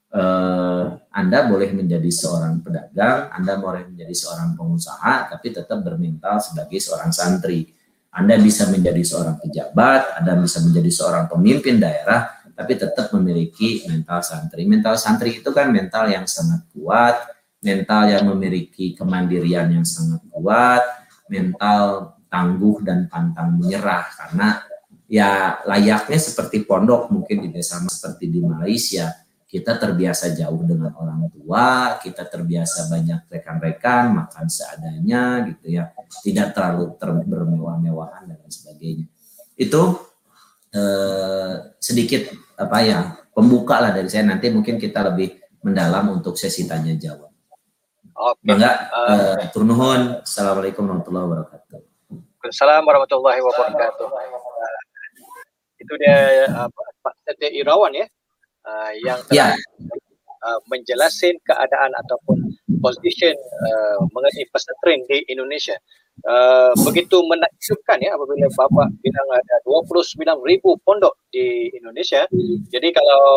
eh, Anda boleh menjadi seorang pedagang, Anda boleh menjadi seorang pengusaha, tapi tetap bermental sebagai seorang santri. Anda bisa menjadi seorang pejabat, Anda bisa menjadi seorang pemimpin daerah, tapi tetap memiliki mental santri. Mental santri itu kan mental yang sangat kuat, mental yang memiliki kemandirian yang sangat kuat, mental tangguh dan pantang menyerah karena ya layaknya seperti pondok mungkin di desa seperti di Malaysia kita terbiasa jauh dengan orang tua, kita terbiasa banyak rekan-rekan makan seadanya gitu ya, tidak terlalu ter bermewah-mewahan dan sebagainya. Itu eh, sedikit apa ya pembuka lah dari saya nanti mungkin kita lebih mendalam untuk sesi tanya jawab. Oke. Okay. Bangga, uh, uh, Assalamualaikum warahmatullahi wabarakatuh. Assalamualaikum warahmatullahi wabarakatuh. Itu dia Pak Setia Irawan ya, uh, yang telah ya. uh, menjelaskan keadaan ataupun position uh, mengenai pesantren di Indonesia. Uh, begitu menakjubkan ya apabila Bapak bilang ada 29 ribu pondok di Indonesia. Jadi kalau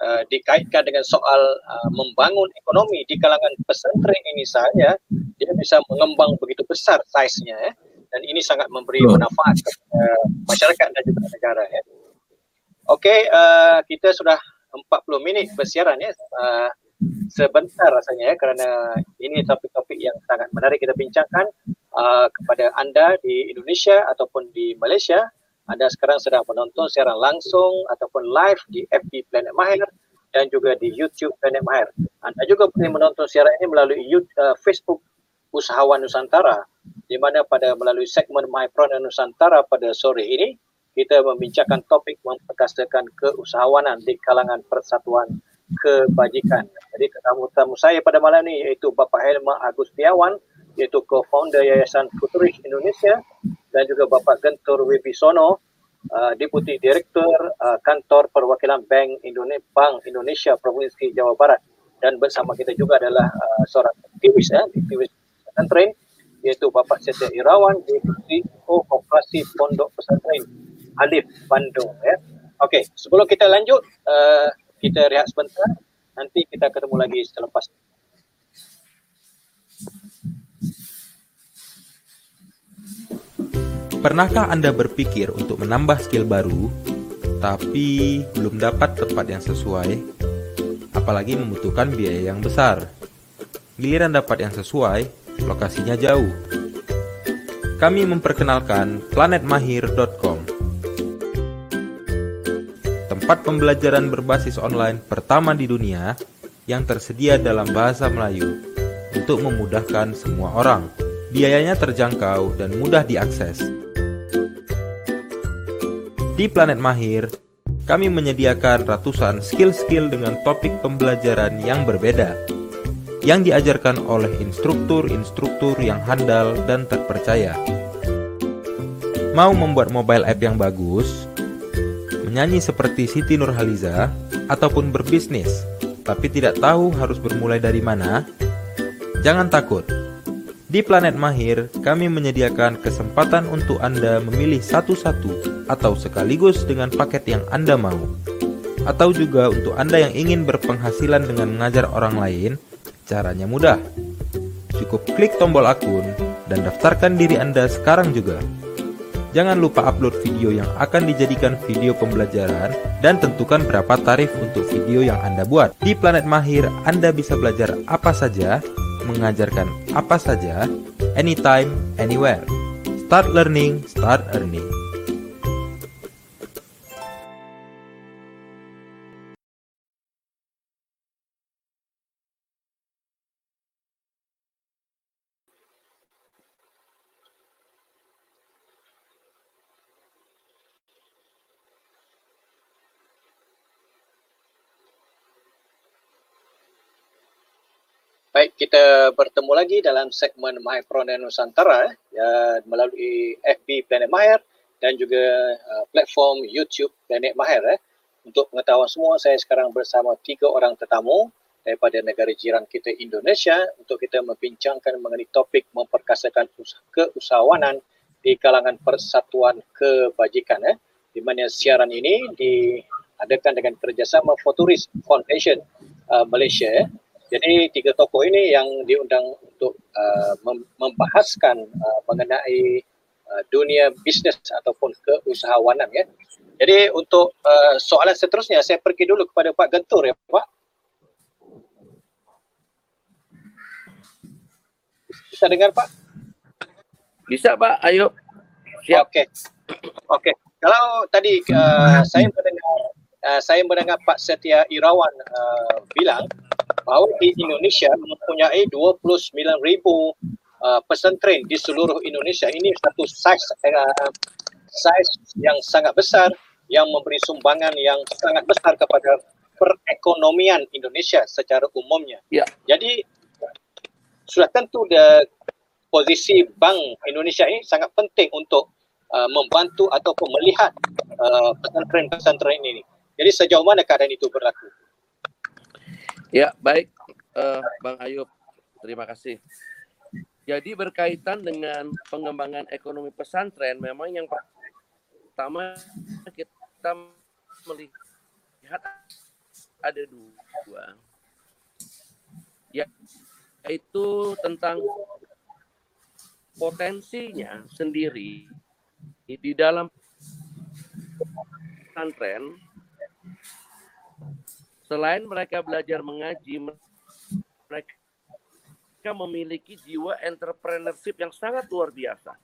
uh, dikaitkan dengan soal uh, membangun ekonomi di kalangan pesantren ini saja, dia bisa mengembang begitu besar size-nya ya. Dan ini sangat memberi manfaat kepada masyarakat dan juga negara ya. Okey, uh, kita sudah 40 minit bersiaran ya. Uh, sebentar rasanya ya kerana ini topik-topik yang sangat menarik kita bincangkan uh, kepada anda di Indonesia ataupun di Malaysia. Anda sekarang sedang menonton siaran langsung ataupun live di FB Planet Mahir dan juga di YouTube Planet Mahir. Anda juga boleh menonton siaran ini melalui YouTube, uh, Facebook Usahawan Nusantara di mana pada melalui segmen My Pro Nusantara pada sore ini kita membincangkan topik memperkasakan keusahawanan di kalangan persatuan kebajikan. Jadi tetamu-tetamu saya pada malam ini iaitu Bapak Helma Agustiawan iaitu co-founder Yayasan Futuris Indonesia dan juga Bapak Gentur Wibisono uh, Deputi Direktur uh, Kantor Perwakilan Bank Indonesia Bank Indonesia Provinsi Jawa Barat dan bersama kita juga adalah uh, seorang aktivis ya, aktivis pesantren iaitu Bapak Setia Irawan Deputi Operasi Pondok Pesantren Alif Bandung ya. Okey, sebelum kita lanjut uh, kita rehat sebentar. Nanti kita ketemu lagi selepas. Pernahkah Anda berpikir untuk menambah skill baru, tapi belum dapat tempat yang sesuai, apalagi membutuhkan biaya yang besar? Giliran dapat yang sesuai, lokasinya jauh. Kami memperkenalkan planetmahir.com tempat pembelajaran berbasis online pertama di dunia yang tersedia dalam bahasa Melayu untuk memudahkan semua orang. Biayanya terjangkau dan mudah diakses. Di Planet Mahir, kami menyediakan ratusan skill-skill dengan topik pembelajaran yang berbeda yang diajarkan oleh instruktur-instruktur yang handal dan terpercaya. Mau membuat mobile app yang bagus? menyanyi seperti Siti Nurhaliza ataupun berbisnis tapi tidak tahu harus bermulai dari mana? Jangan takut. Di Planet Mahir, kami menyediakan kesempatan untuk Anda memilih satu-satu atau sekaligus dengan paket yang Anda mau. Atau juga untuk Anda yang ingin berpenghasilan dengan mengajar orang lain, caranya mudah. Cukup klik tombol akun dan daftarkan diri Anda sekarang juga. Jangan lupa upload video yang akan dijadikan video pembelajaran dan tentukan berapa tarif untuk video yang Anda buat. Di Planet Mahir, Anda bisa belajar apa saja, mengajarkan apa saja, anytime, anywhere. Start learning, start earning. Kita bertemu lagi dalam segmen My Pronoun Nusantara ya, melalui FB Planet Mahir dan juga uh, platform YouTube Planet Mahir. Eh. Untuk pengetahuan semua, saya sekarang bersama tiga orang tetamu daripada negara jiran kita Indonesia untuk kita membincangkan mengenai topik memperkasakan keusahawanan di kalangan persatuan kebajikan. Eh. Di mana siaran ini diadakan dengan kerjasama Futurist Foundation uh, Malaysia. Eh. Jadi tiga tokoh ini yang diundang untuk uh, membahaskan uh, mengenai uh, dunia bisnes ataupun keusahawanan ya. Jadi untuk uh, soalan seterusnya saya pergi dulu kepada Pak Gentur ya Pak. Bisa dengar Pak? Bisa Pak, ayo. Siap. Okey. Okey. Kalau tadi uh, saya mendengar uh, saya mendengar Pak Setia Irawan uh, bilang bahawa di Indonesia mempunyai 29,000 uh, pesantren di seluruh Indonesia. Ini satu size uh, size yang sangat besar yang memberi sumbangan yang sangat besar kepada perekonomian Indonesia secara umumnya. Ya. Jadi sudah tentu the posisi Bank Indonesia ini sangat penting untuk uh, membantu ataupun melihat uh, pesantren-pesantren ini. Jadi sejauh mana keadaan itu berlaku? Ya, baik uh, Bang Ayub. Terima kasih. Jadi berkaitan dengan pengembangan ekonomi pesantren, memang yang pertama kita melihat ada dua, ya, yaitu tentang potensinya sendiri di dalam pesantren. Selain mereka belajar mengaji, mereka memiliki jiwa entrepreneurship yang sangat luar biasa.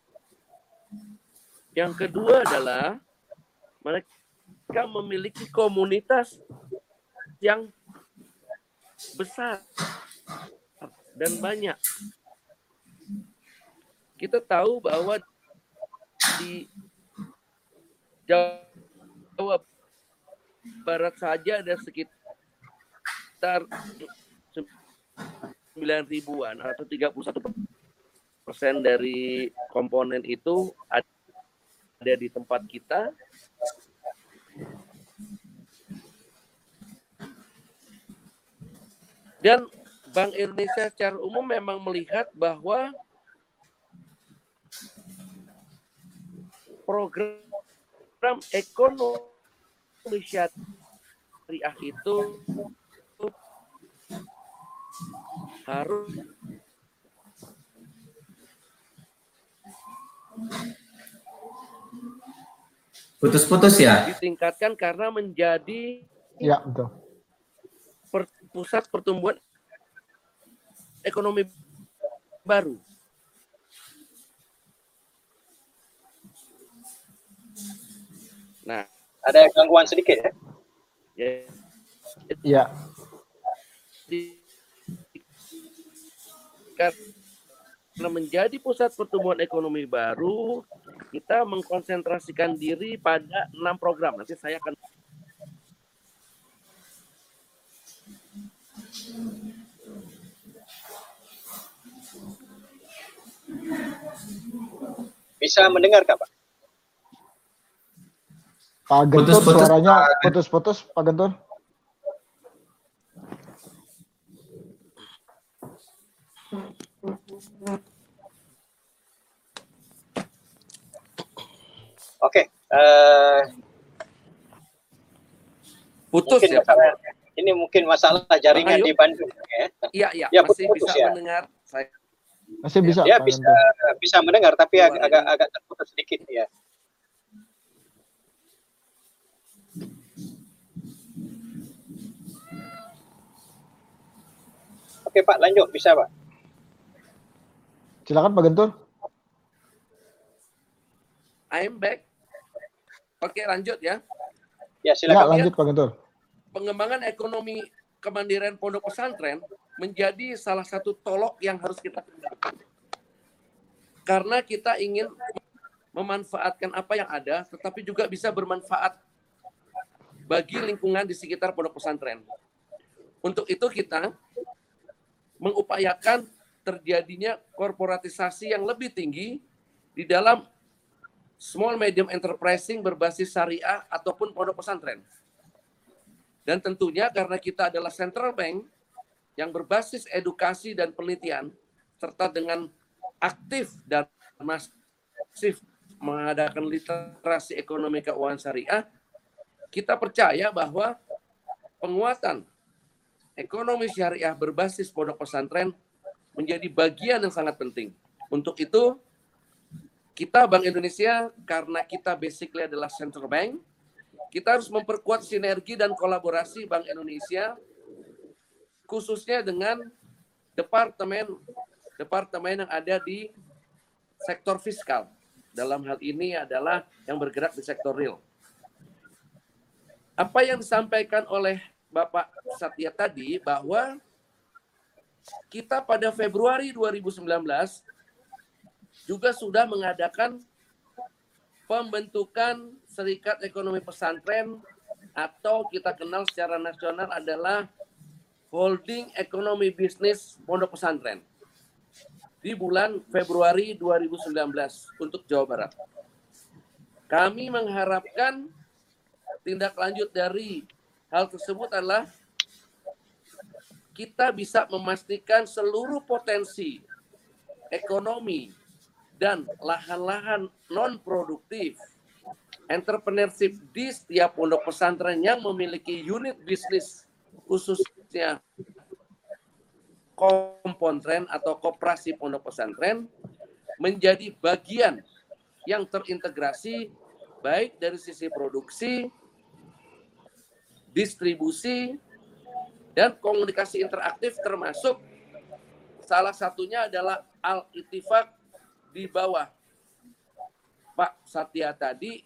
Yang kedua adalah mereka memiliki komunitas yang besar dan banyak. Kita tahu bahwa di Jawa Barat saja ada sekitar 9 ribuan atau 31 persen dari komponen itu ada di tempat kita. Dan Bank Indonesia secara umum memang melihat bahwa program ekonomi syariah itu harus putus-putus ya? Ditingkatkan karena menjadi ya betul. Per, pusat pertumbuhan ekonomi baru. Nah. Ada gangguan sedikit ya? Ya. Ya karena menjadi pusat pertumbuhan ekonomi baru, kita mengkonsentrasikan diri pada enam program. Nanti saya akan Bisa mendengar Kak, Pak? Pak Gentur putus, suaranya putus-putus, Pak Gentur. Oke, uh, putus ya. Masalah, ini mungkin masalah jaringan Ayo. di Bandung ya. Iya, iya, ya, masih putus, bisa ya. mendengar saya. Masih bisa. Ya, bisa bisa mendengar tapi agak agak, agak terputus sedikit ya. Oke Pak, lanjut bisa Pak. Silakan Pak Gentur. I'm back. Oke, lanjut ya. Ya, silakan. Ya, lanjut Pak Gentur. Pengembangan ekonomi kemandirian pondok pesantren menjadi salah satu tolok yang harus kita kendalikan. Karena kita ingin memanfaatkan apa yang ada, tetapi juga bisa bermanfaat bagi lingkungan di sekitar pondok pesantren. Untuk itu kita mengupayakan terjadinya korporatisasi yang lebih tinggi di dalam small medium enterprising berbasis syariah ataupun pondok pesantren. Dan tentunya karena kita adalah central bank yang berbasis edukasi dan penelitian serta dengan aktif dan masif mengadakan literasi ekonomi keuangan syariah, kita percaya bahwa penguatan ekonomi syariah berbasis pondok pesantren menjadi bagian yang sangat penting. Untuk itu, kita Bank Indonesia, karena kita basically adalah central bank, kita harus memperkuat sinergi dan kolaborasi Bank Indonesia, khususnya dengan departemen departemen yang ada di sektor fiskal. Dalam hal ini adalah yang bergerak di sektor real. Apa yang disampaikan oleh Bapak Satya tadi bahwa kita pada Februari 2019 juga sudah mengadakan pembentukan Serikat Ekonomi Pesantren atau kita kenal secara nasional adalah Holding Ekonomi Bisnis Pondok Pesantren di bulan Februari 2019 untuk Jawa Barat. Kami mengharapkan tindak lanjut dari hal tersebut adalah kita bisa memastikan seluruh potensi ekonomi dan lahan-lahan non produktif entrepreneurship di setiap pondok pesantren yang memiliki unit bisnis khususnya kompontren atau koperasi pondok pesantren menjadi bagian yang terintegrasi baik dari sisi produksi, distribusi, dan komunikasi interaktif termasuk salah satunya adalah Al-Ittifaq di bawah Pak Satya tadi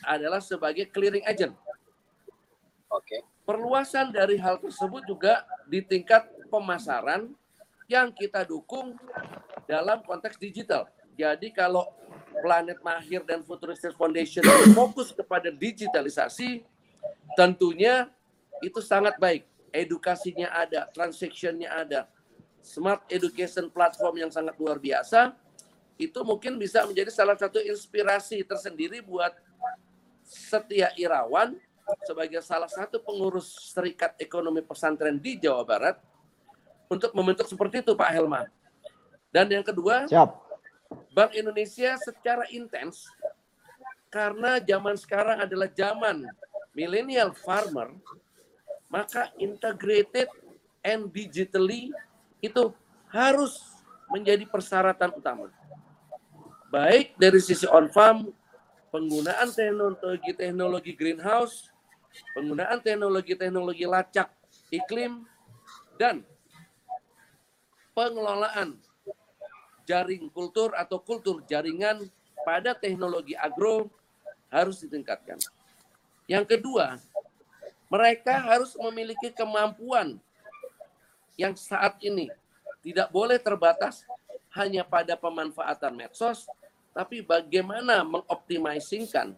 adalah sebagai clearing agent. Oke. Perluasan dari hal tersebut juga di tingkat pemasaran yang kita dukung dalam konteks digital. Jadi kalau Planet Mahir dan Futuristic Foundation fokus kepada digitalisasi, tentunya itu sangat baik edukasinya ada, transactionnya ada, smart education platform yang sangat luar biasa, itu mungkin bisa menjadi salah satu inspirasi tersendiri buat Setia Irawan sebagai salah satu pengurus Serikat Ekonomi Pesantren di Jawa Barat untuk membentuk seperti itu Pak Helma. Dan yang kedua, Siap. Bank Indonesia secara intens karena zaman sekarang adalah zaman millennial farmer, maka integrated and digitally itu harus menjadi persyaratan utama. Baik dari sisi on-farm, penggunaan teknologi-teknologi greenhouse, penggunaan teknologi-teknologi lacak iklim, dan pengelolaan jaring kultur atau kultur jaringan pada teknologi agro harus ditingkatkan. Yang kedua, mereka harus memiliki kemampuan yang saat ini tidak boleh terbatas hanya pada pemanfaatan medsos, tapi bagaimana mengoptimasikan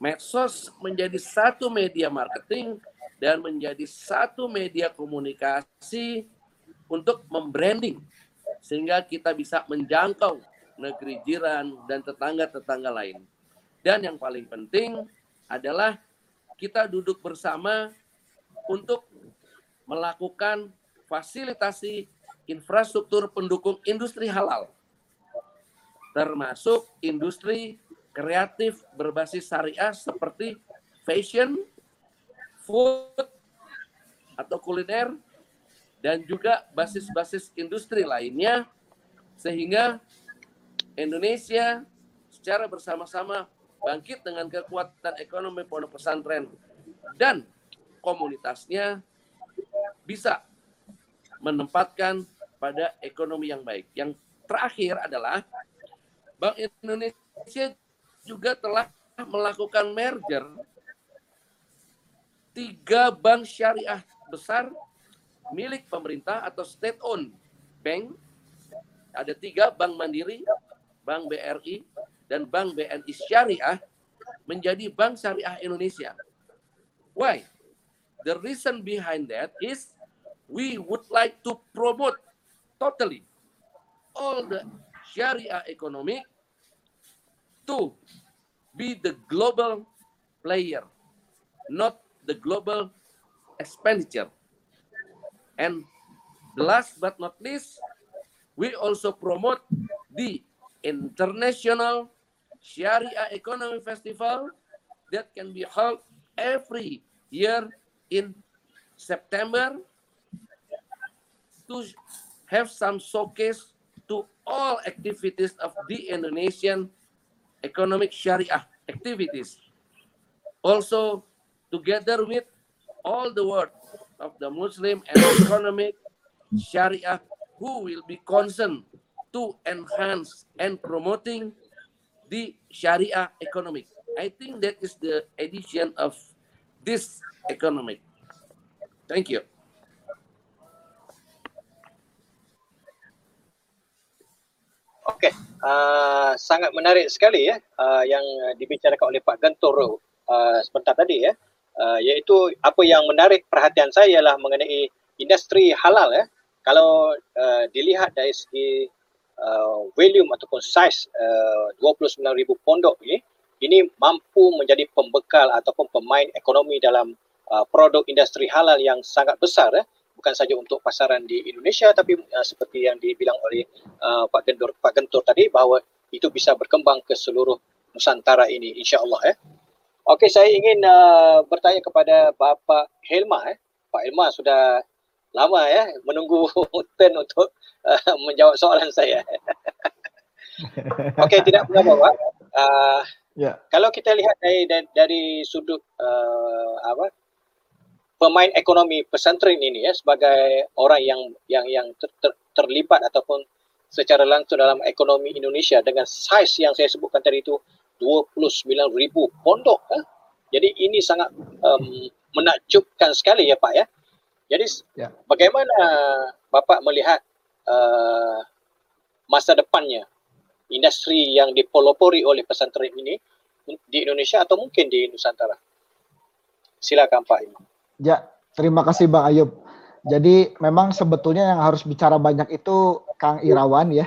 medsos menjadi satu media marketing dan menjadi satu media komunikasi untuk membranding sehingga kita bisa menjangkau negeri jiran dan tetangga-tetangga lain. Dan yang paling penting adalah kita duduk bersama untuk melakukan fasilitasi infrastruktur pendukung industri halal, termasuk industri kreatif berbasis syariah seperti fashion, food, atau kuliner, dan juga basis-basis industri lainnya, sehingga Indonesia secara bersama-sama bangkit dengan kekuatan ekonomi pondok pesantren dan komunitasnya bisa menempatkan pada ekonomi yang baik. Yang terakhir adalah Bank Indonesia juga telah melakukan merger tiga bank syariah besar milik pemerintah atau state owned bank. Ada tiga bank mandiri, bank BRI, dan Bank BNI Syariah menjadi Bank Syariah Indonesia. Why? The reason behind that is we would like to promote totally all the Sharia economy to be the global player, not the global expenditure. And last but not least, we also promote the international Sharia Economy Festival that can be held every year in September to have some showcase all activities of the Indonesian economic Sharia activities. Also, together with all the world of the Muslim and economic Sharia who will be concerned to enhance and promoting the Sharia economic. I think that is the addition of this economic. Thank you. Oke, okay. uh, sangat menarik sekali ya uh, yang dibicarakan oleh Pak Gentur uh, sebentar tadi ya, uh, iaitu apa yang menarik perhatian saya ialah mengenai industri halal ya. Kalau uh, dilihat dari segi uh, volume ataupun size uh, 29,000 pondok ini, ini mampu menjadi pembekal ataupun pemain ekonomi dalam uh, produk industri halal yang sangat besar. Eh. Bukan saja untuk pasaran di Indonesia tapi uh, seperti yang dibilang oleh uh, Pak Gentur Pak Gentur tadi bahawa itu bisa berkembang ke seluruh Nusantara ini insya-Allah eh. Okey saya ingin uh, bertanya kepada Bapak Helma eh. Pak Helma sudah lama ya menunggu turn untuk uh, menjawab soalan saya. Okey tidak apa-apa. Uh, Ya. Kalau kita lihat dari dari, dari sudut uh, apa pemain ekonomi pesantren ini ya sebagai orang yang yang yang ter, ter, terlibat ataupun secara langsung dalam ekonomi Indonesia dengan saiz yang saya sebutkan tadi itu 29,000 pondok ya. Jadi ini sangat um, menakjubkan sekali ya Pak ya. Jadi ya. bagaimana Bapak melihat uh, masa depannya industri yang dipelopori oleh pesantren ini di Indonesia atau mungkin di Nusantara? Silakan Pak Imam. Ya, terima kasih Bang Ayub. Jadi memang sebetulnya yang harus bicara banyak itu Kang Irawan ya,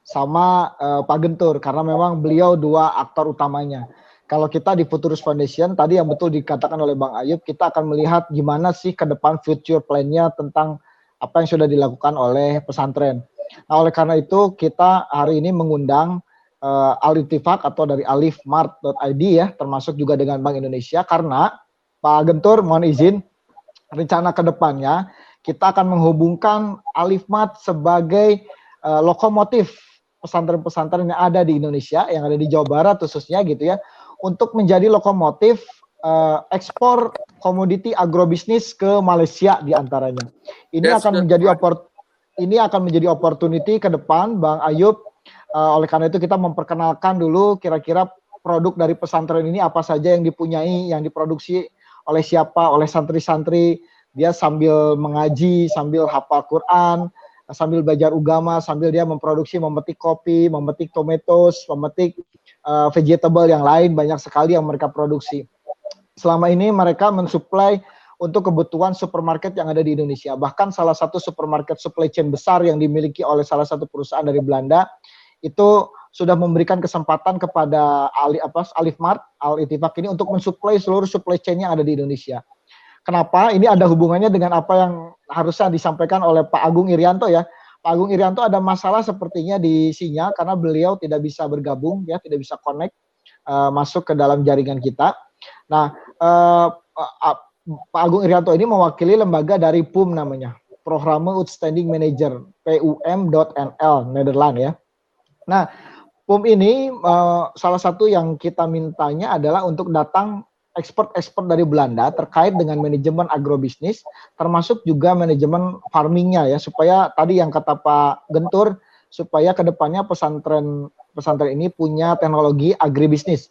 sama uh, Pak Gentur karena memang beliau dua aktor utamanya. Kalau kita di Futurus Foundation tadi yang betul dikatakan oleh Bang Ayub, kita akan melihat gimana sih ke depan future plan-nya tentang apa yang sudah dilakukan oleh pesantren. Nah, oleh karena itu kita hari ini mengundang uh, Alitifak atau dari alifmart.id ya, termasuk juga dengan Bank Indonesia karena Pak Gentur mohon izin rencana ke depannya kita akan menghubungkan Alifmart sebagai uh, lokomotif pesantren-pesantren yang ada di Indonesia, yang ada di Jawa Barat khususnya gitu ya, untuk menjadi lokomotif uh, ekspor komoditi agrobisnis ke Malaysia di antaranya. Ini That's akan menjadi ini akan menjadi opportunity ke depan, Bang Ayub. Uh, oleh karena itu kita memperkenalkan dulu kira-kira produk dari pesantren ini apa saja yang dipunyai, yang diproduksi oleh siapa, oleh santri-santri. Dia sambil mengaji, sambil hafal Quran, sambil belajar agama, sambil dia memproduksi, memetik kopi, memetik tomatoes, memetik uh, vegetable yang lain banyak sekali yang mereka produksi. Selama ini mereka mensuplai untuk kebutuhan supermarket yang ada di Indonesia. Bahkan salah satu supermarket supply chain besar yang dimiliki oleh salah satu perusahaan dari Belanda itu sudah memberikan kesempatan kepada Ali apa Alifmart, Al Itifak ini untuk mensuplai seluruh supply chain yang ada di Indonesia. Kenapa? Ini ada hubungannya dengan apa yang harusnya disampaikan oleh Pak Agung Irianto ya. Pak Agung Irianto ada masalah sepertinya di sinyal karena beliau tidak bisa bergabung ya, tidak bisa connect uh, masuk ke dalam jaringan kita. Nah, uh, uh, Pak Agung Irianto ini mewakili lembaga dari PUM namanya, Programme Outstanding Manager, PUM.nl, Nederland ya. Nah, PUM ini uh, salah satu yang kita mintanya adalah untuk datang ekspor-ekspor dari Belanda terkait dengan manajemen agrobisnis, termasuk juga manajemen farmingnya ya, supaya tadi yang kata Pak Gentur, supaya ke depannya pesantren pesantren ini punya teknologi agribisnis.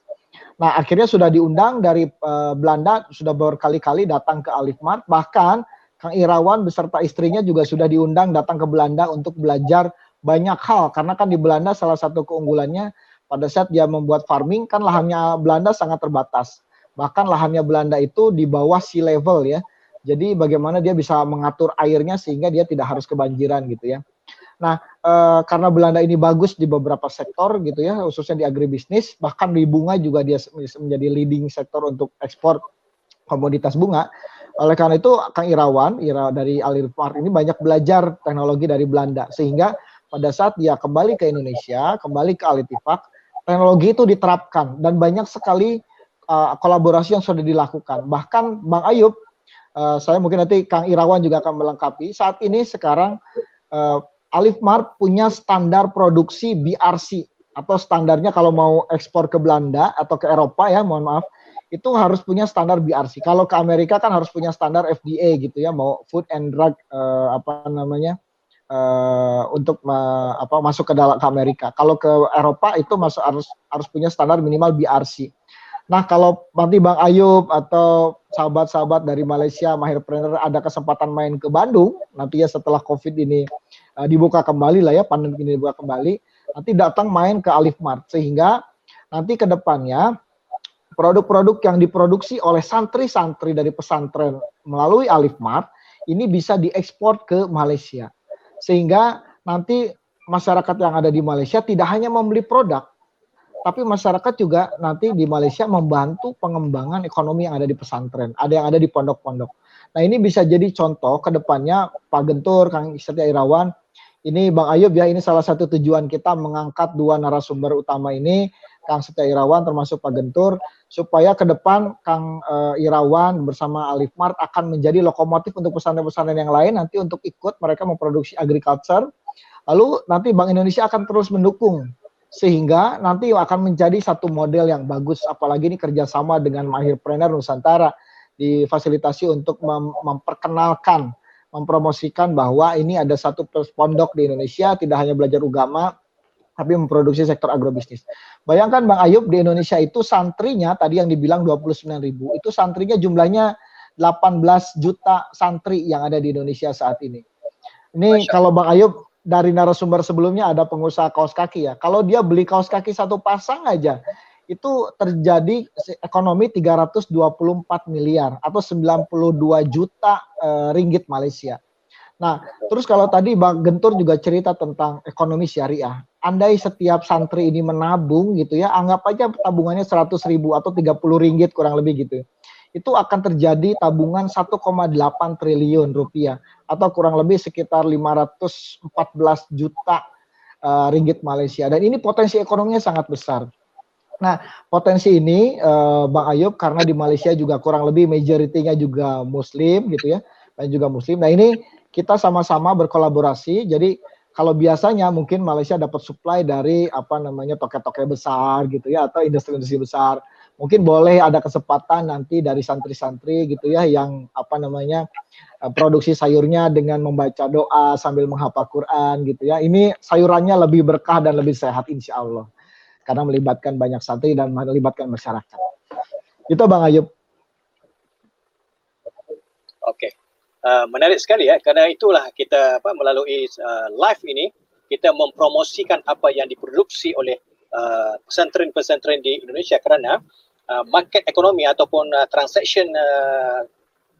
Nah, akhirnya sudah diundang dari uh, Belanda, sudah berkali-kali datang ke Alifmart, bahkan Kang Irawan beserta istrinya juga sudah diundang datang ke Belanda untuk belajar banyak hal karena kan di Belanda salah satu keunggulannya pada saat dia membuat farming kan lahannya Belanda sangat terbatas. Bahkan lahannya Belanda itu di bawah sea level ya. Jadi bagaimana dia bisa mengatur airnya sehingga dia tidak harus kebanjiran gitu ya. Nah, e, karena Belanda ini bagus di beberapa sektor gitu ya, khususnya di agribisnis, bahkan di bunga juga dia menjadi leading sektor untuk ekspor komoditas bunga. Oleh karena itu, Kang Irawan, Ira dari Alirpar ini banyak belajar teknologi dari Belanda, sehingga pada saat dia kembali ke Indonesia, kembali ke Alitifak, teknologi itu diterapkan dan banyak sekali uh, kolaborasi yang sudah dilakukan. Bahkan Bang Ayub, uh, saya mungkin nanti Kang Irawan juga akan melengkapi. Saat ini sekarang uh, Alifmart punya standar produksi BRC atau standarnya kalau mau ekspor ke Belanda atau ke Eropa ya, mohon maaf, itu harus punya standar BRC. Kalau ke Amerika kan harus punya standar FDA gitu ya, mau Food and Drug uh, apa namanya uh, untuk apa masuk ke dalam ke Amerika. Kalau ke Eropa itu masuk harus harus punya standar minimal BRC. Nah, kalau nanti Bang Ayub atau sahabat-sahabat dari Malaysia, Mahir Trainer ada kesempatan main ke Bandung, nanti ya setelah COVID ini uh, dibuka kembali lah ya, pandemi ini dibuka kembali, nanti datang main ke Alifmart sehingga nanti ke depannya produk-produk yang diproduksi oleh santri-santri dari pesantren melalui Alifmart ini bisa diekspor ke Malaysia. Sehingga nanti masyarakat yang ada di Malaysia tidak hanya membeli produk, tapi masyarakat juga nanti di Malaysia membantu pengembangan ekonomi yang ada di pesantren, ada yang ada di pondok-pondok. Nah ini bisa jadi contoh ke depannya Pak Gentur, Kang Setia Irawan, ini Bang Ayub ya, ini salah satu tujuan kita mengangkat dua narasumber utama ini, Kang Setia Irawan termasuk Pak Gentur, supaya ke depan Kang uh, Irawan bersama Alif Mart akan menjadi lokomotif untuk pesantren-pesantren yang lain nanti untuk ikut mereka memproduksi agriculture. Lalu nanti Bank Indonesia akan terus mendukung sehingga nanti akan menjadi satu model yang bagus apalagi ini kerjasama dengan Mahirpreneur Nusantara difasilitasi untuk mem memperkenalkan mempromosikan bahwa ini ada satu pondok di Indonesia tidak hanya belajar agama tapi memproduksi sektor agrobisnis. Bayangkan Bang Ayub di Indonesia itu santrinya tadi yang dibilang 29 ribu itu santrinya jumlahnya 18 juta santri yang ada di Indonesia saat ini. Ini kalau Bang Ayub dari narasumber sebelumnya ada pengusaha kaos kaki ya. Kalau dia beli kaos kaki satu pasang aja, itu terjadi ekonomi 324 miliar atau 92 juta uh, ringgit Malaysia. Nah, terus kalau tadi Bang Gentur juga cerita tentang ekonomi syariah. Andai setiap santri ini menabung gitu ya, anggap aja tabungannya 100 ribu atau 30 ringgit kurang lebih gitu itu akan terjadi tabungan 1,8 triliun rupiah atau kurang lebih sekitar 514 juta uh, ringgit Malaysia dan ini potensi ekonominya sangat besar. Nah, potensi ini uh, Bang Ayub karena di Malaysia juga kurang lebih majoritinya juga muslim gitu ya dan juga muslim. Nah, ini kita sama-sama berkolaborasi. Jadi kalau biasanya mungkin Malaysia dapat supply dari apa namanya toke-toke besar gitu ya atau industri-industri besar mungkin boleh ada kesempatan nanti dari santri-santri gitu ya yang apa namanya eh, produksi sayurnya dengan membaca doa sambil menghafal Quran gitu ya. Ini sayurannya lebih berkah dan lebih sehat insya Allah. Karena melibatkan banyak santri dan melibatkan masyarakat. Itu Bang Ayub. Oke. Uh, menarik sekali ya. Karena itulah kita apa melalui uh, live ini kita mempromosikan apa yang diproduksi oleh uh, pesantren-pesantren di Indonesia kerana Uh, market ekonomi ataupun uh, transaction uh,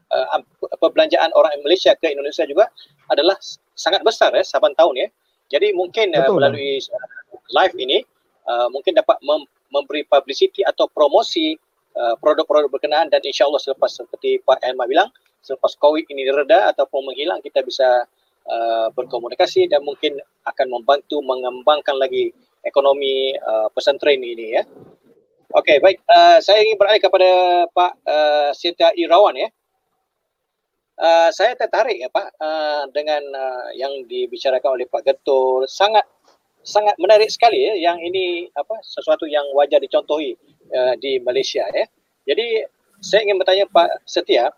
uh, perbelanjaan orang Malaysia ke Indonesia juga adalah sangat besar ya saban tahun ya. Jadi mungkin uh, melalui uh, live ini uh, mungkin dapat mem- memberi publicity atau promosi uh, produk-produk berkenaan dan insyaallah selepas seperti Pak Elma bilang selepas COVID ini reda ataupun menghilang kita bisa uh, berkomunikasi dan mungkin akan membantu mengembangkan lagi ekonomi uh, pesantren ini ya. Okey, baik. Uh, saya ingin beralih kepada Pak uh, Sita Irawan ya. Uh, saya tertarik ya Pak uh, dengan uh, yang dibicarakan oleh Pak Getul. Sangat sangat menarik sekali ya yang ini apa sesuatu yang wajar dicontohi uh, di Malaysia ya. Jadi saya ingin bertanya Pak Setia,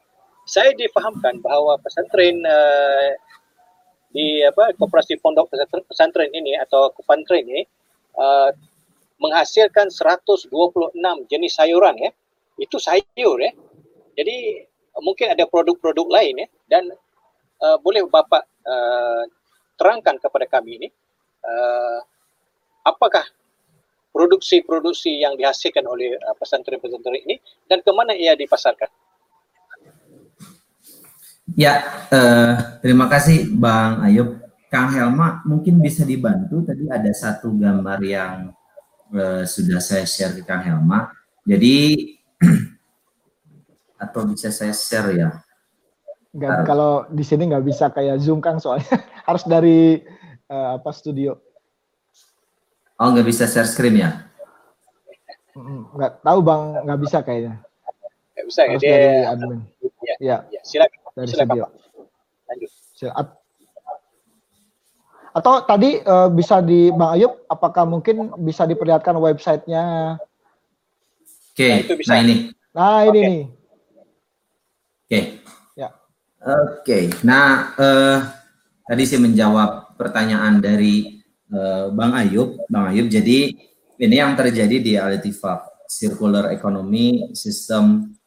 saya difahamkan bahawa pesantren uh, di apa koperasi pondok pesantren ini atau kupantren ini uh, menghasilkan 126 jenis sayuran ya. Itu sayur ya. Jadi mungkin ada produk-produk lain ya dan uh, boleh Bapak uh, terangkan kepada kami ini uh, apakah produksi-produksi yang dihasilkan oleh uh, pesantren-pesantren ini dan ke mana ia dipasarkan? Ya, uh, terima kasih Bang Ayub. Kang Helma mungkin bisa dibantu tadi ada satu gambar yang uh, sudah saya share ke Kang Helma. Jadi atau bisa saya share ya? Enggak, kalau di sini nggak bisa kayak Zoom Kang soalnya harus dari uh, apa studio. Oh nggak bisa share screen ya? Nggak tahu bang, nggak bisa kayaknya. Nggak bisa ya dia. Dari admin. Ya, ya. ya. silakan. Dari silakan, studio. Lanjut. Silakan. Atau tadi uh, bisa di Bang Ayub, apakah mungkin bisa diperlihatkan websitenya? Oke, okay. nah, nah ini. Nah ini okay. nih. Oke. Okay. Ya. Oke, okay. nah uh, tadi saya menjawab pertanyaan dari uh, Bang Ayub. Bang Ayub, jadi ini yang terjadi di Alitifak, Circular Economy System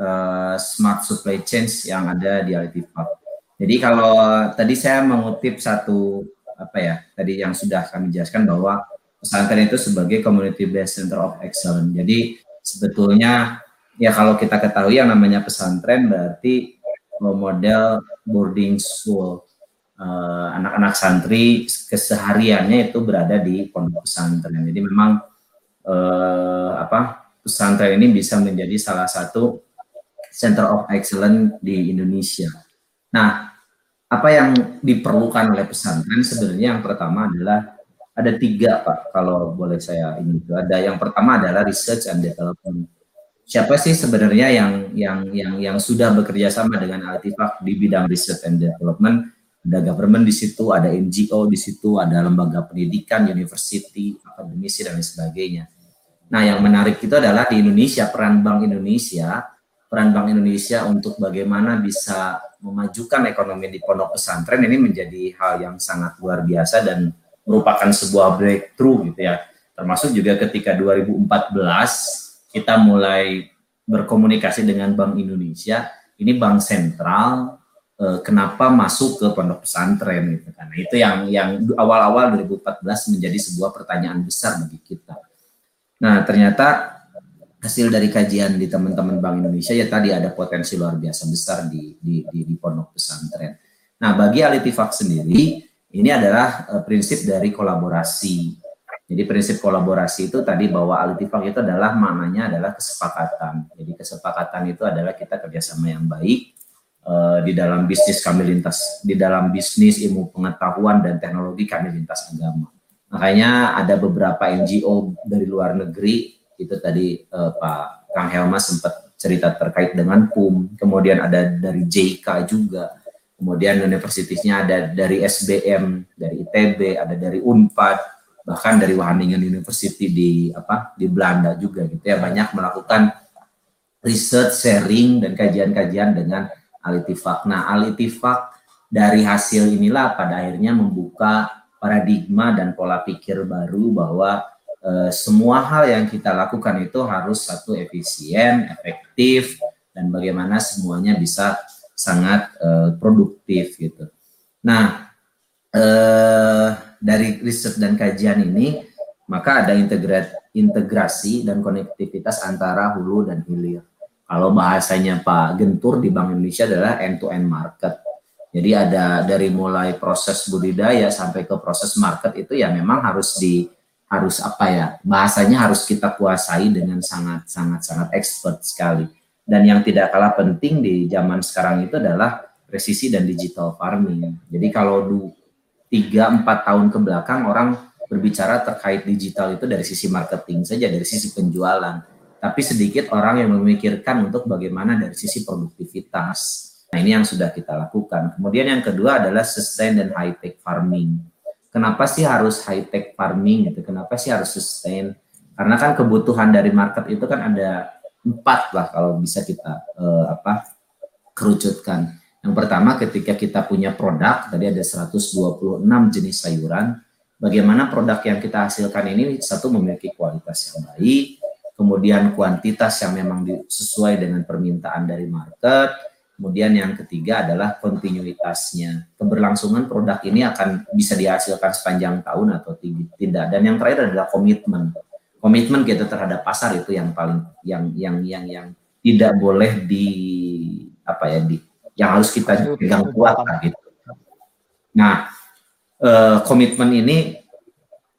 uh, Smart Supply Chains yang ada di Alitifak. Jadi kalau tadi saya mengutip satu apa ya tadi yang sudah kami jelaskan bahwa pesantren itu sebagai community based center of excellence. Jadi sebetulnya ya kalau kita ketahui yang namanya pesantren berarti model boarding school eh, anak-anak santri kesehariannya itu berada di pondok pesantren. Jadi memang uh, apa pesantren ini bisa menjadi salah satu center of excellence di Indonesia. Nah, apa yang diperlukan oleh pesantren? Sebenarnya yang pertama adalah ada tiga pak kalau boleh saya ini. Ada yang pertama adalah research and development. Siapa sih sebenarnya yang yang yang yang sudah bekerja sama dengan Altifak di bidang research and development? Ada government di situ ada NGO di situ ada lembaga pendidikan university akademisi dan lain sebagainya. Nah yang menarik itu adalah di Indonesia peran Bank Indonesia peran Bank Indonesia untuk bagaimana bisa memajukan ekonomi di pondok pesantren ini menjadi hal yang sangat luar biasa dan merupakan sebuah breakthrough gitu ya. Termasuk juga ketika 2014 kita mulai berkomunikasi dengan Bank Indonesia, ini bank sentral eh, kenapa masuk ke pondok pesantren gitu kan. Nah, itu yang yang awal-awal 2014 menjadi sebuah pertanyaan besar bagi kita. Nah, ternyata hasil dari kajian di teman-teman Bank Indonesia ya tadi ada potensi luar biasa besar di di di, di pondok pesantren. Nah, bagi Alitifak sendiri ini adalah uh, prinsip dari kolaborasi. Jadi prinsip kolaborasi itu tadi bahwa alitifak itu adalah maknanya adalah kesepakatan. Jadi kesepakatan itu adalah kita kerjasama yang baik uh, di dalam bisnis kami lintas, di dalam bisnis ilmu pengetahuan dan teknologi kami lintas agama. Makanya ada beberapa NGO dari luar negeri itu tadi uh, Pak Kang Helma sempat cerita terkait dengan PUM, kemudian ada dari JK juga. Kemudian universitasnya ada dari SBM, dari ITB, ada dari Unpad, bahkan dari Wageningen University di apa di Belanda juga gitu ya. Banyak melakukan research sharing dan kajian-kajian dengan Alitifak. Nah, Alitifak dari hasil inilah pada akhirnya membuka paradigma dan pola pikir baru bahwa e, semua hal yang kita lakukan itu harus satu efisien, efektif, dan bagaimana semuanya bisa sangat uh, produktif gitu. Nah, uh, dari riset dan kajian ini maka ada integrasi dan konektivitas antara hulu dan hilir. Kalau bahasanya Pak Gentur di Bank Indonesia adalah end-to-end market. Jadi ada dari mulai proses budidaya sampai ke proses market itu ya memang harus di harus apa ya bahasanya harus kita kuasai dengan sangat sangat sangat expert sekali dan yang tidak kalah penting di zaman sekarang itu adalah presisi dan digital farming. Jadi kalau du 3 4 tahun ke belakang orang berbicara terkait digital itu dari sisi marketing saja, dari sisi penjualan. Tapi sedikit orang yang memikirkan untuk bagaimana dari sisi produktivitas. Nah, ini yang sudah kita lakukan. Kemudian yang kedua adalah sustain dan high tech farming. Kenapa sih harus high tech farming gitu? Kenapa sih harus sustain? Karena kan kebutuhan dari market itu kan ada empat lah kalau bisa kita uh, apa kerucutkan. Yang pertama ketika kita punya produk, tadi ada 126 jenis sayuran, bagaimana produk yang kita hasilkan ini satu memiliki kualitas yang baik, kemudian kuantitas yang memang sesuai dengan permintaan dari market, kemudian yang ketiga adalah kontinuitasnya. Keberlangsungan produk ini akan bisa dihasilkan sepanjang tahun atau tidak. Dan yang terakhir adalah komitmen komitmen kita terhadap pasar itu yang paling yang yang yang yang tidak boleh di apa ya di yang harus kita pegang kuat gitu. Nah, eh, komitmen ini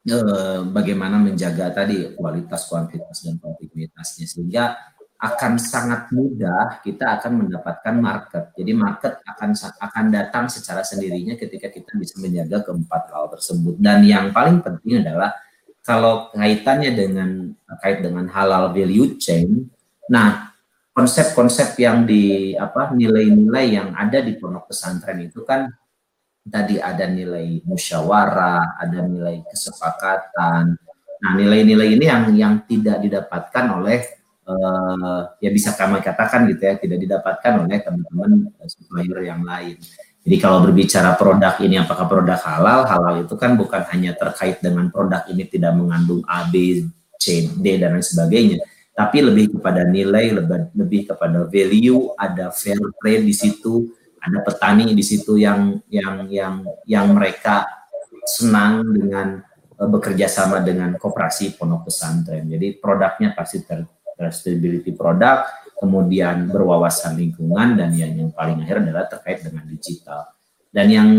eh, bagaimana menjaga tadi kualitas, kuantitas dan kontinuitasnya sehingga akan sangat mudah kita akan mendapatkan market. Jadi market akan akan datang secara sendirinya ketika kita bisa menjaga keempat hal tersebut. Dan yang paling penting adalah kalau kaitannya dengan kait dengan halal value chain, nah konsep-konsep yang di apa nilai-nilai yang ada di pondok pesantren itu kan tadi ada nilai musyawarah, ada nilai kesepakatan. Nah, nilai-nilai ini yang yang tidak didapatkan oleh uh, ya bisa kami katakan gitu ya, tidak didapatkan oleh teman-teman supplier yang lain. Jadi kalau berbicara produk ini apakah produk halal, halal itu kan bukan hanya terkait dengan produk ini tidak mengandung A, B, C, D dan lain sebagainya, tapi lebih kepada nilai, lebih, kepada value, ada fair trade di situ, ada petani di situ yang yang yang yang mereka senang dengan uh, bekerja sama dengan koperasi pondok pesantren. Jadi produknya pasti ter, traceability produk, kemudian berwawasan lingkungan, dan yang, yang paling akhir adalah terkait dengan digital. Dan yang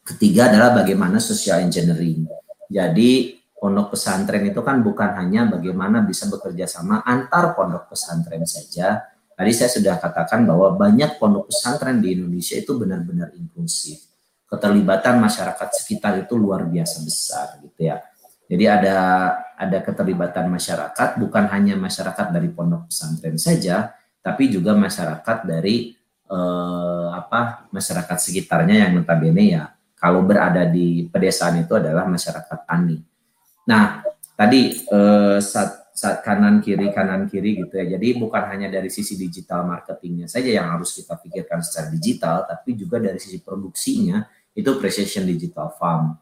ketiga adalah bagaimana social engineering. Jadi pondok pesantren itu kan bukan hanya bagaimana bisa bekerja sama antar pondok pesantren saja. Tadi saya sudah katakan bahwa banyak pondok pesantren di Indonesia itu benar-benar inklusif. Keterlibatan masyarakat sekitar itu luar biasa besar gitu ya. Jadi ada ada keterlibatan masyarakat bukan hanya masyarakat dari pondok pesantren saja, tapi juga masyarakat dari eh, apa masyarakat sekitarnya yang notabene ya kalau berada di pedesaan itu adalah masyarakat tani. Nah, tadi eh, saat, saat kanan kiri kanan kiri gitu ya. Jadi bukan hanya dari sisi digital marketingnya saja yang harus kita pikirkan secara digital, tapi juga dari sisi produksinya itu precision digital farm.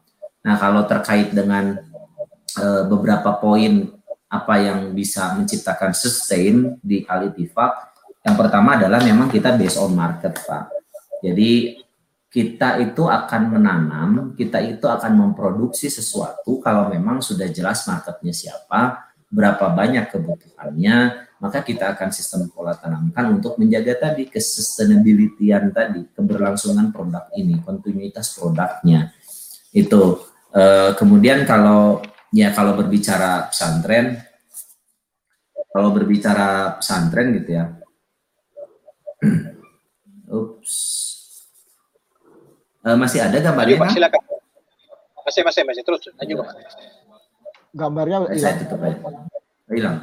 Nah, kalau terkait dengan eh, beberapa poin apa yang bisa menciptakan sustain di Alitifak, yang pertama adalah memang kita based on market, Pak. Jadi kita itu akan menanam, kita itu akan memproduksi sesuatu kalau memang sudah jelas marketnya siapa, berapa banyak kebutuhannya, maka kita akan sistem pola tanamkan untuk menjaga tadi kesustainability tadi, keberlangsungan produk ini, kontinuitas produknya. Itu. E, kemudian kalau ya kalau berbicara pesantren, kalau berbicara pesantren gitu ya, ups Uh, masih ada gambarnya? Pak, silakan. Masih, masih, masih. Terus, lanjut. Pak. Gambarnya hilang. tutup aja. Hilang.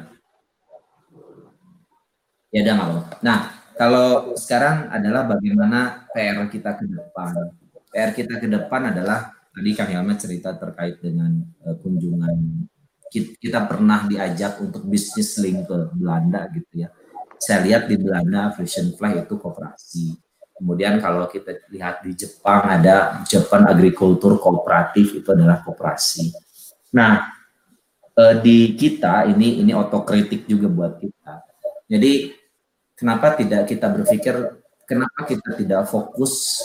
Ya udah nggak Nah, kalau sekarang adalah bagaimana PR kita ke depan. PR kita ke depan adalah tadi Kang Helmet cerita terkait dengan uh, kunjungan kita pernah diajak untuk bisnis link ke Belanda gitu ya. Saya lihat di Belanda Vision Fly itu kooperasi Kemudian kalau kita lihat di Jepang ada Japan Agriculture Kooperatif itu adalah koperasi. Nah, eh, di kita ini ini otokritik juga buat kita. Jadi kenapa tidak kita berpikir kenapa kita tidak fokus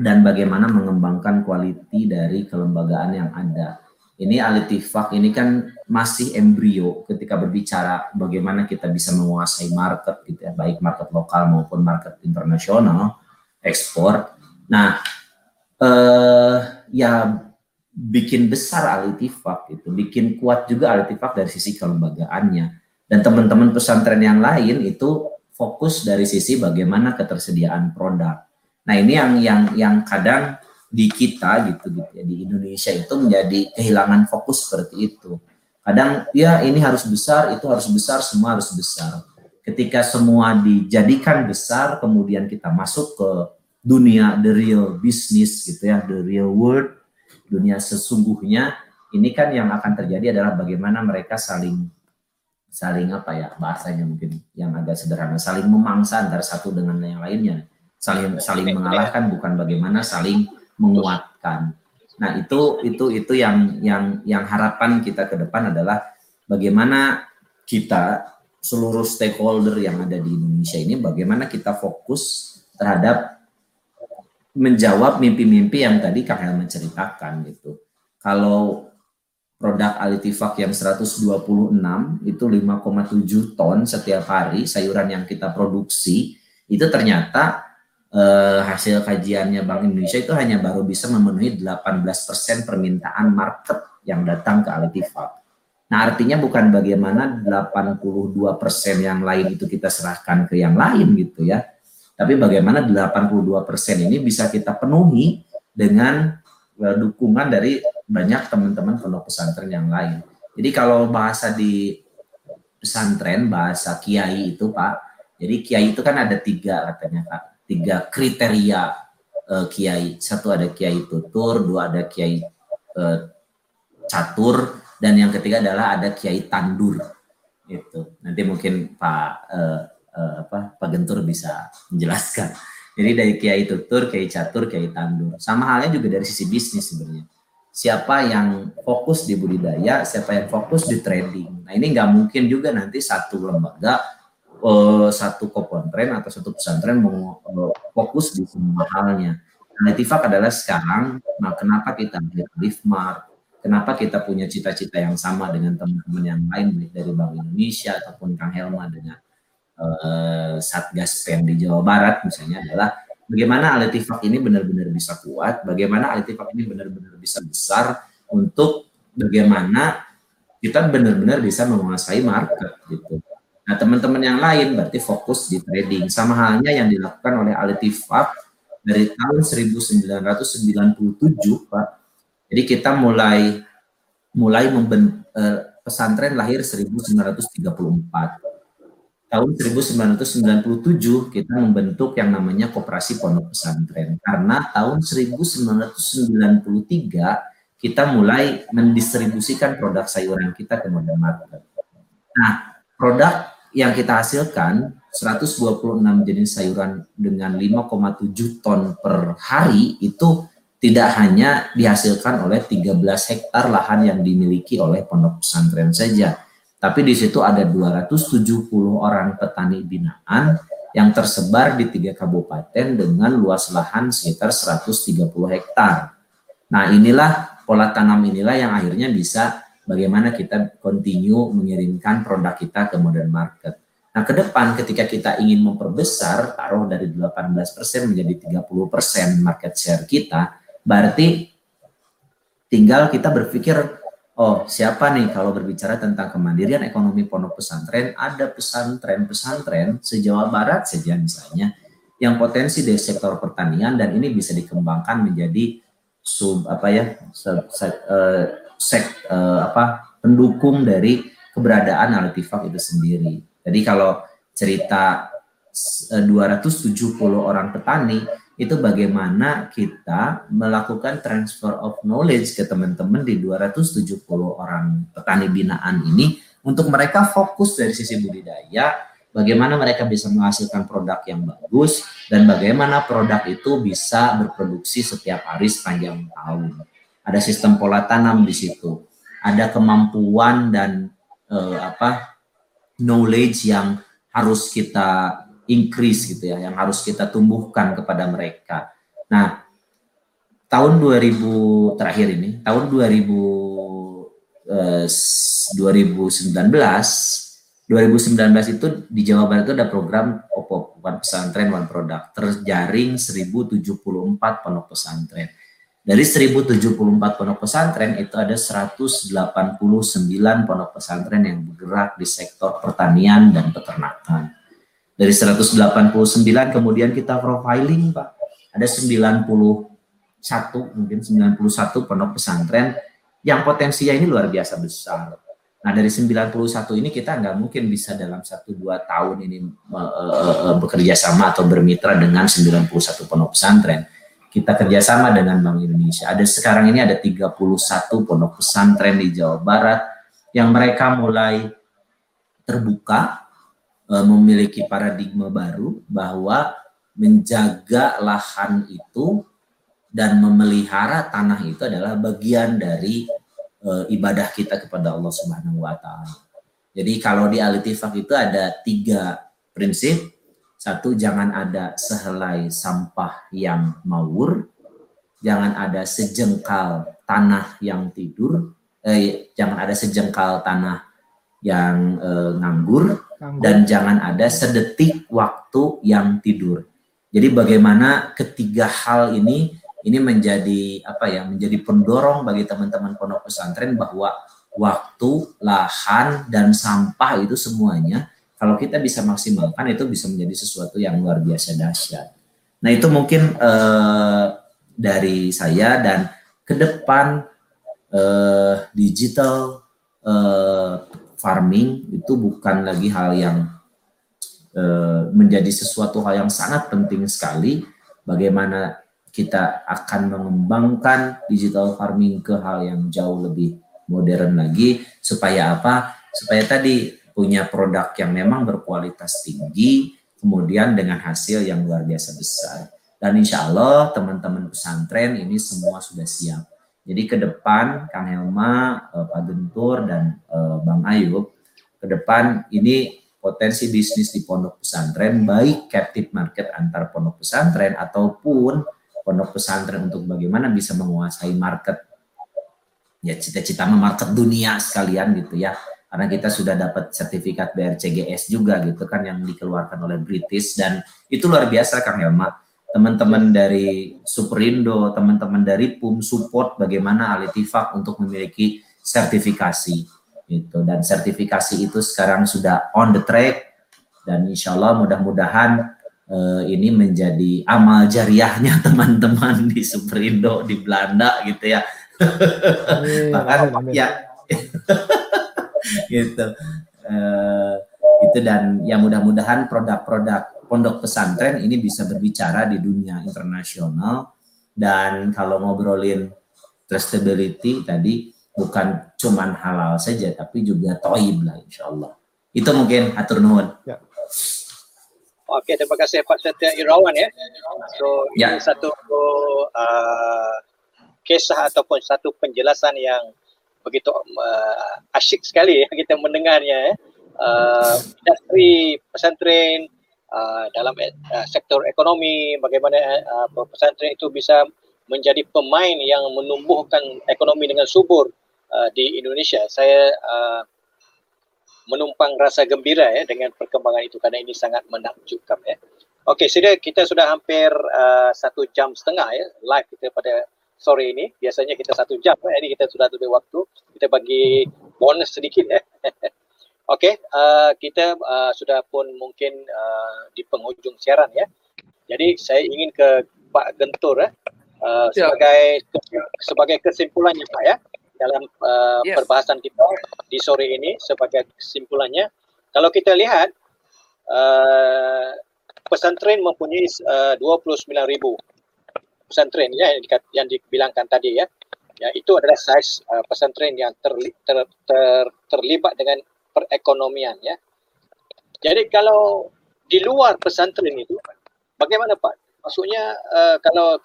dan bagaimana mengembangkan kualiti dari kelembagaan yang ada ini Alitifak ini kan masih embrio ketika berbicara bagaimana kita bisa menguasai market gitu ya, baik market lokal maupun market internasional, ekspor. Nah, eh, ya bikin besar Alitifak itu, bikin kuat juga Alitifak dari sisi kelembagaannya. Dan teman-teman pesantren yang lain itu fokus dari sisi bagaimana ketersediaan produk. Nah, ini yang yang yang kadang di kita gitu gitu ya di Indonesia itu menjadi kehilangan fokus seperti itu. Kadang ya ini harus besar, itu harus besar, semua harus besar. Ketika semua dijadikan besar, kemudian kita masuk ke dunia the real business gitu ya, the real world, dunia sesungguhnya, ini kan yang akan terjadi adalah bagaimana mereka saling saling apa ya bahasanya mungkin yang agak sederhana, saling memangsa antara satu dengan yang lainnya, saling saling mengalahkan bukan bagaimana saling menguatkan. Nah, itu itu itu yang yang yang harapan kita ke depan adalah bagaimana kita seluruh stakeholder yang ada di Indonesia ini bagaimana kita fokus terhadap menjawab mimpi-mimpi yang tadi Kang Helman ceritakan gitu. Kalau produk Alitifak yang 126 itu 5,7 ton setiap hari sayuran yang kita produksi itu ternyata eh, hasil kajiannya Bank Indonesia itu hanya baru bisa memenuhi 18% permintaan market yang datang ke Alitifak. Nah artinya bukan bagaimana 82% yang lain itu kita serahkan ke yang lain gitu ya. Tapi bagaimana 82% ini bisa kita penuhi dengan uh, dukungan dari banyak teman-teman pondok pesantren yang lain. Jadi kalau bahasa di pesantren, bahasa kiai itu Pak, jadi kiai itu kan ada tiga katanya Pak tiga kriteria uh, kiai. Satu ada kiai tutur, dua ada kiai uh, catur, dan yang ketiga adalah ada kiai tandur. Itu nanti mungkin Pak uh, uh, apa Pak Gentur bisa menjelaskan. Jadi dari kiai tutur, kiai catur, kiai tandur. Sama halnya juga dari sisi bisnis sebenarnya. Siapa yang fokus di budidaya, siapa yang fokus di trading. Nah ini nggak mungkin juga nanti satu lembaga uh, satu kopontren atau satu pesantren mau uh, fokus di semua halnya. Netifak adalah sekarang, nah kenapa kita Liftmart, kenapa kita punya cita-cita yang sama dengan teman-teman yang lain baik dari Bank Indonesia ataupun Kang Helma dengan uh, Satgas PEN di Jawa Barat misalnya adalah bagaimana Alitifak ini benar-benar bisa kuat, bagaimana Alitifak ini benar-benar bisa besar untuk bagaimana kita benar-benar bisa menguasai market gitu. Nah, teman-teman yang lain berarti fokus di trading sama halnya yang dilakukan oleh Alitifak dari tahun 1997, Pak. Jadi kita mulai mulai memben, eh, pesantren lahir 1934. Tahun 1997 kita membentuk yang namanya Koperasi Pondok Pesantren karena tahun 1993 kita mulai mendistribusikan produk sayuran kita ke modern market. Nah, produk yang kita hasilkan 126 jenis sayuran dengan 5,7 ton per hari itu tidak hanya dihasilkan oleh 13 hektar lahan yang dimiliki oleh pondok pesantren saja, tapi di situ ada 270 orang petani binaan yang tersebar di tiga kabupaten dengan luas lahan sekitar 130 hektar. Nah, inilah pola tanam inilah yang akhirnya bisa bagaimana kita continue mengirimkan produk kita ke modern market. Nah, ke depan ketika kita ingin memperbesar taruh dari 18% menjadi 30% market share kita, berarti tinggal kita berpikir oh, siapa nih kalau berbicara tentang kemandirian ekonomi pondok pesantren, ada pesantren-pesantren se-Jawa Barat saja misalnya yang potensi dari sektor pertanian dan ini bisa dikembangkan menjadi sub apa ya sub, sek, uh, sek uh, apa pendukung dari keberadaan Altifak itu sendiri. Jadi kalau cerita uh, eh, 270 orang petani itu bagaimana kita melakukan transfer of knowledge ke teman-teman di 270 orang petani binaan ini untuk mereka fokus dari sisi budidaya bagaimana mereka bisa menghasilkan produk yang bagus dan bagaimana produk itu bisa berproduksi setiap hari sepanjang tahun. Ada sistem pola tanam di situ, ada kemampuan dan uh, apa knowledge yang harus kita increase gitu ya, yang harus kita tumbuhkan kepada mereka. Nah, tahun 2000 terakhir ini, tahun 2000 eh, 2019 2019 itu di Jawa Barat itu ada program OPO, bukan pesantren one product, terjaring 1074 pondok pesantren. Dari 1074 pondok pesantren itu ada 189 pondok pesantren yang bergerak di sektor pertanian dan peternakan. Dari 189 kemudian kita profiling Pak. Ada 91 mungkin 91 pondok pesantren yang potensinya ini luar biasa besar Nah dari 91 ini kita nggak mungkin bisa dalam satu dua tahun ini uh, bekerja sama atau bermitra dengan 91 pondok pesantren. Kita kerjasama dengan Bank Indonesia. Ada sekarang ini ada 31 pondok pesantren di Jawa Barat yang mereka mulai terbuka uh, memiliki paradigma baru bahwa menjaga lahan itu dan memelihara tanah itu adalah bagian dari uh, ibadah kita kepada Allah Subhanahu wa taala. Jadi kalau di Alitifak itu ada tiga prinsip. Satu, jangan ada sehelai sampah yang mawur. Jangan ada sejengkal tanah yang tidur. Eh, jangan ada sejengkal tanah yang eh, nganggur. nganggur. Dan jangan ada sedetik waktu yang tidur. Jadi bagaimana ketiga hal ini ini menjadi apa ya menjadi pendorong bagi teman-teman pondok pesantren bahwa waktu, lahan dan sampah itu semuanya kalau kita bisa maksimalkan itu bisa menjadi sesuatu yang luar biasa dahsyat. Nah itu mungkin eh, dari saya dan ke depan eh, digital eh, farming itu bukan lagi hal yang eh, menjadi sesuatu hal yang sangat penting sekali. Bagaimana kita akan mengembangkan digital farming ke hal yang jauh lebih modern lagi supaya apa? Supaya tadi punya produk yang memang berkualitas tinggi, kemudian dengan hasil yang luar biasa besar. Dan insya Allah teman-teman pesantren ini semua sudah siap. Jadi ke depan Kang Helma, eh, Pak Gentur, dan eh, Bang Ayub, ke depan ini potensi bisnis di pondok pesantren, baik captive market antar pondok pesantren ataupun pondok pesantren untuk bagaimana bisa menguasai market ya cita-cita market dunia sekalian gitu ya karena kita sudah dapat sertifikat BRCGS juga gitu kan yang dikeluarkan oleh British. Dan itu luar biasa Kang Helma teman-teman dari Superindo teman-teman dari PUM support bagaimana Alitifak untuk memiliki sertifikasi itu dan sertifikasi itu sekarang sudah on the track. Dan insya Allah mudah-mudahan uh, ini menjadi amal jariahnya teman-teman di Superindo di Belanda gitu ya. Bahkan ya gitu uh, itu dan ya mudah-mudahan produk-produk pondok pesantren ini bisa berbicara di dunia internasional dan kalau ngobrolin trustability tadi bukan cuman halal saja tapi juga toib lah insya Allah itu mungkin atur nuhun ya. Oke, terima kasih Pak Setia Irawan ya. So, ya. ini satu uh, kisah ataupun satu penjelasan yang begitu uh, asyik sekali ya kita mendengarnya ya. Uh, industri pesantren uh, dalam uh, sektor ekonomi, bagaimana uh, pesantren itu bisa menjadi pemain yang menumbuhkan ekonomi dengan subur uh, di Indonesia. Saya uh, menumpang rasa gembira ya dengan perkembangan itu karena ini sangat menakjubkan ya. Okey, sudah kita sudah hampir uh, satu jam setengah ya live kita pada sore ini. Biasanya kita satu jam, ya. ini kita sudah lebih waktu. Kita bagi bonus sedikit ya. Okey, uh, kita uh, sudah pun mungkin uh, di penghujung siaran ya. Jadi saya ingin ke Pak Gentur ya. Uh, sebagai sebagai kesimpulannya Pak ya dalam uh, yes. perbahasan kita di sore ini sebagai kesimpulannya kalau kita lihat uh, pesantren mempunyai uh, 29,000 pesantren ya yang, dikat, yang dibilangkan tadi ya. Ya itu adalah saiz uh, pesantren yang terli, ter, ter, terlibat dengan perekonomian ya. Jadi kalau di luar pesantren itu bagaimana Pak? Maksudnya uh, kalau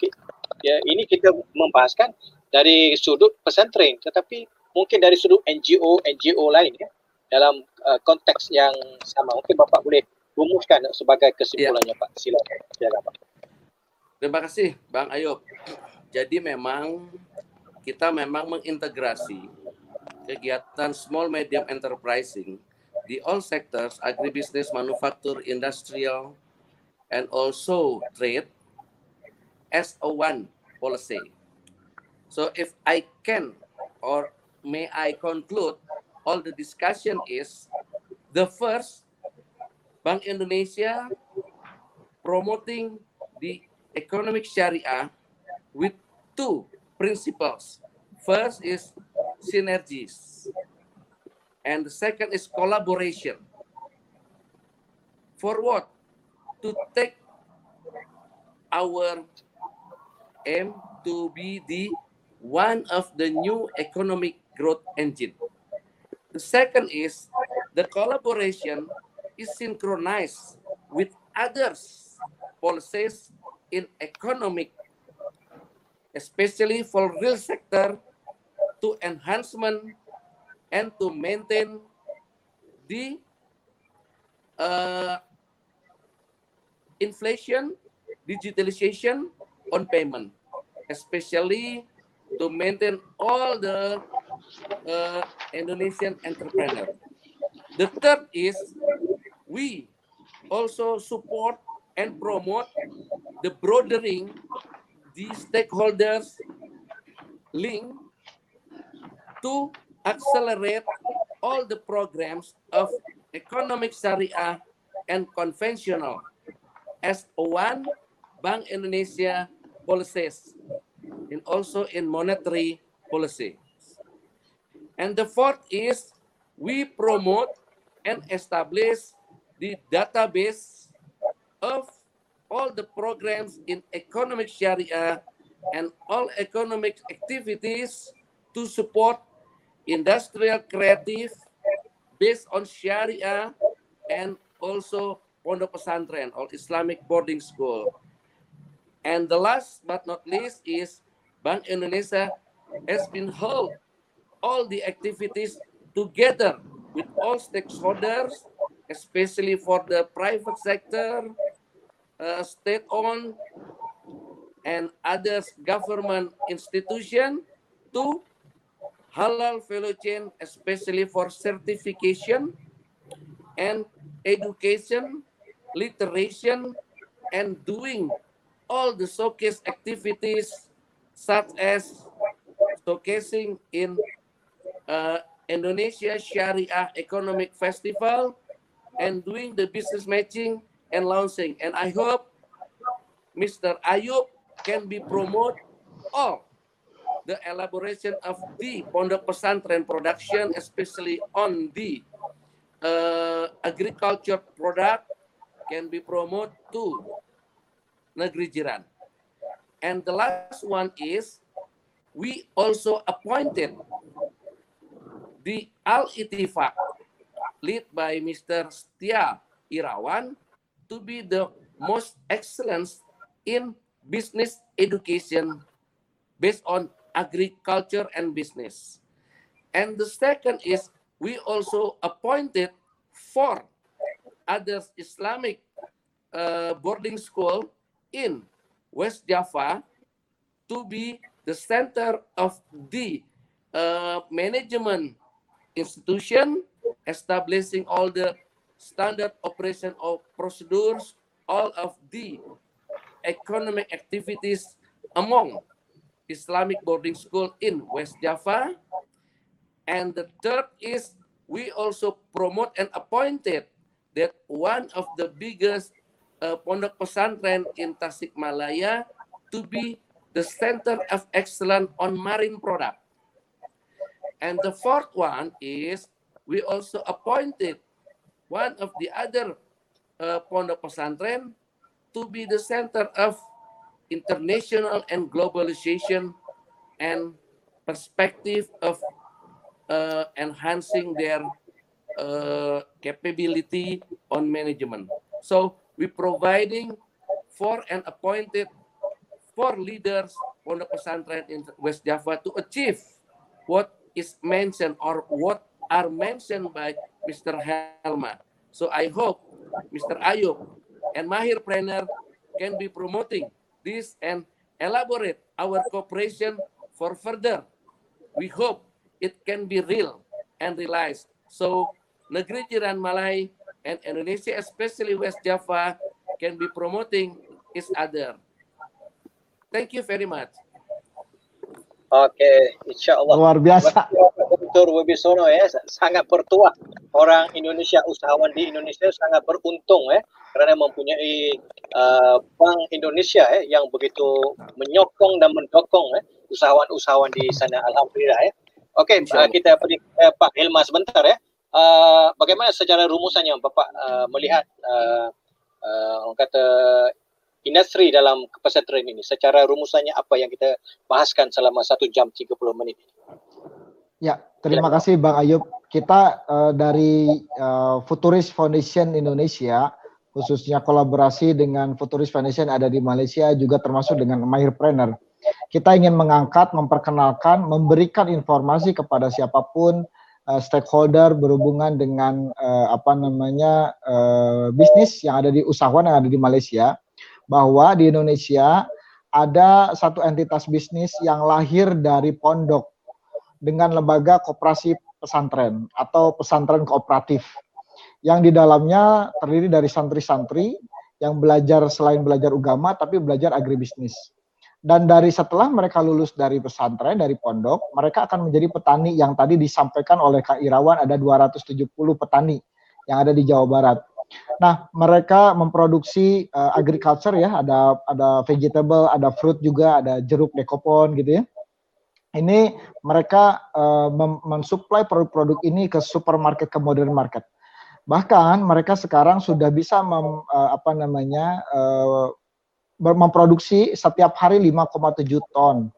ya, ini kita membahaskan dari sudut pesantren tetapi mungkin dari sudut NGO NGO lain ya dalam uh, konteks yang sama. Mungkin Bapak boleh rumuskan sebagai kesimpulannya ya. Pak. Silakan. Silakan Pak Terima kasih Bang Ayub. Jadi memang kita memang mengintegrasi kegiatan small medium enterprising di all sectors agribusiness manufacture industrial and also trade as a one policy. So if I can or may I conclude all the discussion is the first Bank Indonesia promoting the economic Sharia with two principles. First is synergies and the second is collaboration. For what? To take our aim to be the one of the new economic growth engine. The second is the collaboration is synchronized with others policies in economic, especially for real sector to enhancement and to maintain the uh, inflation, digitalization on payment, especially to maintain all the uh, Indonesian entrepreneur. The third is we also support and promote the broadening the stakeholders link to accelerate all the programs of economic Syariah and conventional as one Bank Indonesia policies and also in monetary policy. And the fourth is we promote and establish the database of all the programs in economic Sharia and all economic activities to support industrial creative based on Sharia and also Pondok Pesantren or Islamic boarding school. And the last but not least is Bank Indonesia has been held all the activities together with all stakeholders, especially for the private sector, uh, state-owned, and other government institution to halal value chain, especially for certification and education, literation, and doing all the showcase activities such as showcasing in uh, Indonesia Sharia Economic Festival and doing the business matching and launching. And I hope Mr. Ayub can be promote all the elaboration of the Pondok Pesantren production, especially on the uh, agriculture product can be promoted to negeri jiran. And the last one is we also appointed the Al Itifak led by Mr. Setia Irawan to be the most excellent in business education based on agriculture and business. And the second is we also appointed four other Islamic uh, boarding school in West Java to be the center of the uh, management institution, establishing all the standard operation of procedures, all of the economic activities among Islamic boarding school in West Java. And the third is we also promote and appointed that one of the biggest uh, pondok pesantren in Tasikmalaya to be the center of excellence on marine product. And the fourth one is we also appointed one of the other uh, pondok pesantren to be the center of international and globalization and perspective of uh, enhancing their uh, capability on management. So we providing for and appointed for leaders Pondok Pesantren in West Java to achieve what is mentioned or what are mentioned by Mr. Helma. So I hope Mr. Ayub and Mahir Planner can be promoting this and elaborate our cooperation for further. We hope it can be real and realized. So negeri jiran Malay and Indonesia, especially West Java, can be promoting each other. Thank you very much. Oke, okay, insya Allah. Luar biasa. Dr. Wibisono ya, sangat bertuah. Orang Indonesia, usahawan di Indonesia sangat beruntung ya, karena mempunyai uh, Bank Indonesia ya, yang begitu menyokong dan mendukung ya, usahawan-usahawan di sana. Alhamdulillah ya. Oke, okay, uh, kita beri uh, Pak Hilma sebentar ya. Uh, bagaimana secara rumusannya Bapak uh, melihat uh, uh, orang kata industri dalam pesantren ini? Secara rumusannya apa yang kita bahaskan selama satu jam 30 menit ini? Ya, terima kasih Bang Ayub. Kita uh, dari uh, Futurist Foundation Indonesia, khususnya kolaborasi dengan Futurist Foundation ada di Malaysia, juga termasuk dengan Mahir Planner kita ingin mengangkat, memperkenalkan, memberikan informasi kepada siapa pun uh, stakeholder berhubungan dengan uh, apa namanya uh, bisnis yang ada di usahawan yang ada di Malaysia bahwa di Indonesia ada satu entitas bisnis yang lahir dari pondok dengan lembaga koperasi pesantren atau pesantren kooperatif yang di dalamnya terdiri dari santri-santri yang belajar selain belajar agama tapi belajar agribisnis dan dari setelah mereka lulus dari pesantren dari pondok mereka akan menjadi petani yang tadi disampaikan oleh Kak Irawan ada 270 petani yang ada di Jawa Barat. Nah, mereka memproduksi uh, agriculture ya, ada ada vegetable, ada fruit juga, ada jeruk dekopon gitu ya. Ini mereka uh, mensuplai produk-produk ini ke supermarket ke modern market. Bahkan mereka sekarang sudah bisa mem, uh, apa namanya uh, memproduksi setiap hari 5,7 ton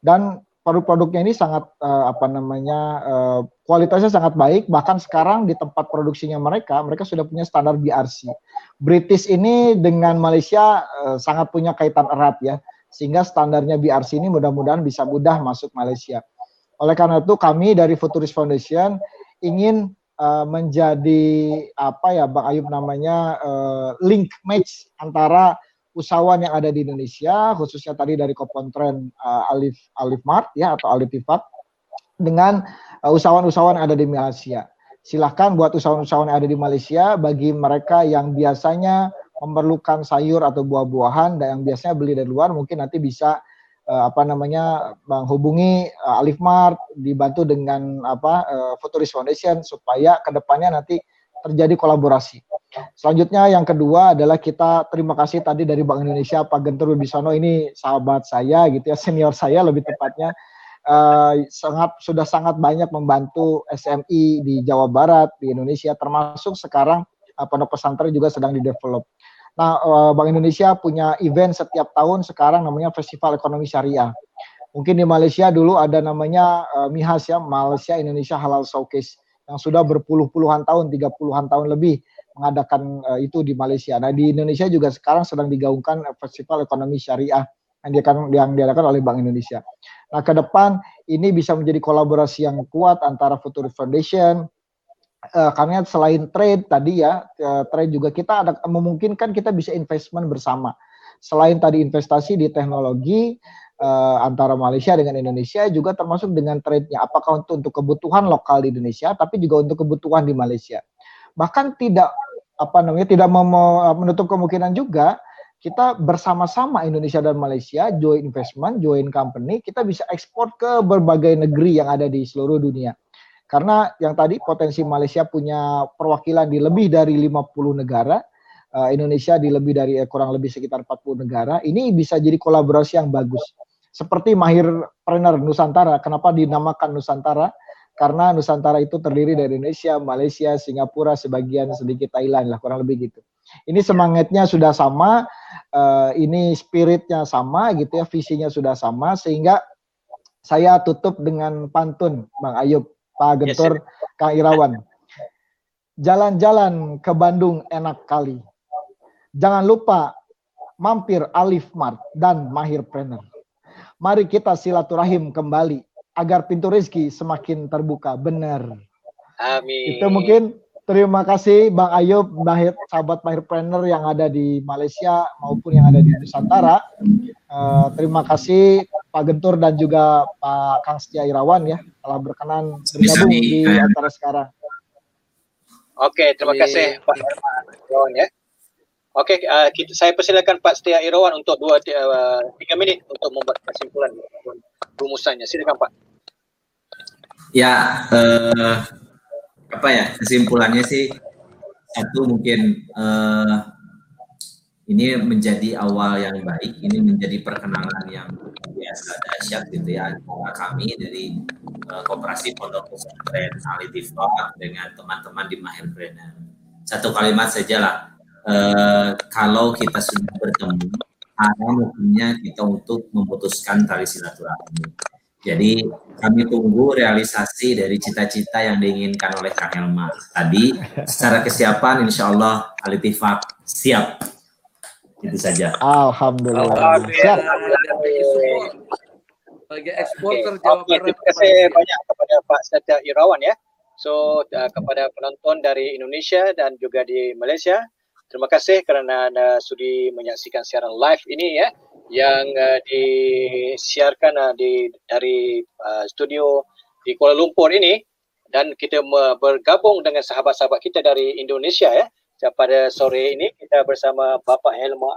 dan produk-produknya ini sangat uh, apa namanya uh, kualitasnya sangat baik bahkan sekarang di tempat produksinya mereka mereka sudah punya standar BRC. British ini dengan Malaysia uh, sangat punya kaitan erat ya sehingga standarnya BRC ini mudah-mudahan bisa mudah masuk Malaysia. Oleh karena itu kami dari Futurist Foundation ingin uh, menjadi apa ya Bang Ayub namanya uh, link match antara usahawan yang ada di Indonesia, khususnya tadi dari Kopontren uh, Alif Alif Mart ya atau Alif dengan usahawan-usahawan yang ada di Malaysia. Silahkan buat usahawan-usahawan yang ada di Malaysia bagi mereka yang biasanya memerlukan sayur atau buah-buahan dan yang biasanya beli dari luar mungkin nanti bisa uh, apa namanya menghubungi uh, Alif Mart dibantu dengan apa uh, Futurist Foundation supaya ke depannya nanti terjadi kolaborasi. Selanjutnya yang kedua adalah kita terima kasih tadi dari Bank Indonesia Pak Gentur Wibisono ini sahabat saya gitu ya senior saya lebih tepatnya uh, sangat sudah sangat banyak membantu SMI di Jawa Barat di Indonesia termasuk sekarang uh, pondok pesantren juga sedang di develop. Nah, uh, Bank Indonesia punya event setiap tahun sekarang namanya Festival Ekonomi Syariah. Mungkin di Malaysia dulu ada namanya uh, MIHAS ya, Malaysia Indonesia Halal Showcase yang sudah berpuluh-puluhan tahun, tiga puluhan tahun lebih mengadakan uh, itu di Malaysia. Nah, di Indonesia juga sekarang sedang digaungkan Festival Ekonomi Syariah yang diadakan, yang diadakan oleh Bank Indonesia. Nah, ke depan ini bisa menjadi kolaborasi yang kuat antara Future Foundation, uh, karena selain trade tadi ya, uh, trade juga kita ada memungkinkan kita bisa investment bersama. Selain tadi investasi di teknologi uh, antara Malaysia dengan Indonesia juga termasuk dengan trade-nya. Apakah untuk untuk kebutuhan lokal di Indonesia, tapi juga untuk kebutuhan di Malaysia. Bahkan tidak apa namanya tidak menutup kemungkinan juga kita bersama-sama Indonesia dan Malaysia joint investment, joint company, kita bisa ekspor ke berbagai negeri yang ada di seluruh dunia. Karena yang tadi potensi Malaysia punya perwakilan di lebih dari 50 negara, uh, Indonesia di lebih dari eh, kurang lebih sekitar 40 negara, ini bisa jadi kolaborasi yang bagus. Seperti Mahir Trainer Nusantara, kenapa dinamakan Nusantara? Karena Nusantara itu terdiri dari Indonesia, Malaysia, Singapura, sebagian sedikit Thailand lah, kurang lebih gitu. Ini semangatnya sudah sama, uh, ini spiritnya sama gitu ya, visinya sudah sama sehingga saya tutup dengan pantun Bang Ayub, Pak Gentur, yes, Kang Irawan. Jalan-jalan ke Bandung enak kali. Jangan lupa mampir Alif Mart dan Mahir Planner. Mari kita silaturahim kembali agar pintu rezeki semakin terbuka. Benar. Amin. Itu mungkin Terima kasih Bang Ayub, Mahir, sahabat Mahir Planner yang ada di Malaysia maupun yang ada di Nusantara. Uh, terima kasih Pak Gentur dan juga Pak Kang Setia Irawan ya telah berkenan bergabung di acara sekarang. Oke, terima kasih Pak Irawan ya. Oke, uh, kita, saya persilakan Pak Setia Irawan untuk dua uh, tiga menit untuk membuat kesimpulan rumusannya. Silakan Pak. Ya, uh, apa ya kesimpulannya sih satu mungkin uh, ini menjadi awal yang baik, ini menjadi perkenalan yang biasa dahsyat gitu ya antara kami dari uh, Koperasi Pondok Pesantren Alitifah dengan teman-teman di Mahir Trainer. Satu kalimat saja lah, uh, kalau kita sudah bertemu, ada mungkinnya kita untuk memutuskan tali silaturahmi jadi kami tunggu realisasi dari cita-cita yang diinginkan oleh Kang Elma. Tadi secara kesiapan insya Allah Alitifak siap. Itu saja. Alhamdulillah. Siap. Sebagai eksporter Jawa Barat. Terima kasih banyak kepada Pak Setia Irawan ya. So uh, kepada penonton dari Indonesia dan juga di Malaysia, terima kasih kerana anda sudi menyaksikan siaran live ini ya yang uh, disiarkan uh, di dari uh, studio di Kuala Lumpur ini. Dan kita bergabung dengan sahabat-sahabat kita dari Indonesia ya. Pada sore ini kita bersama Bapak Helma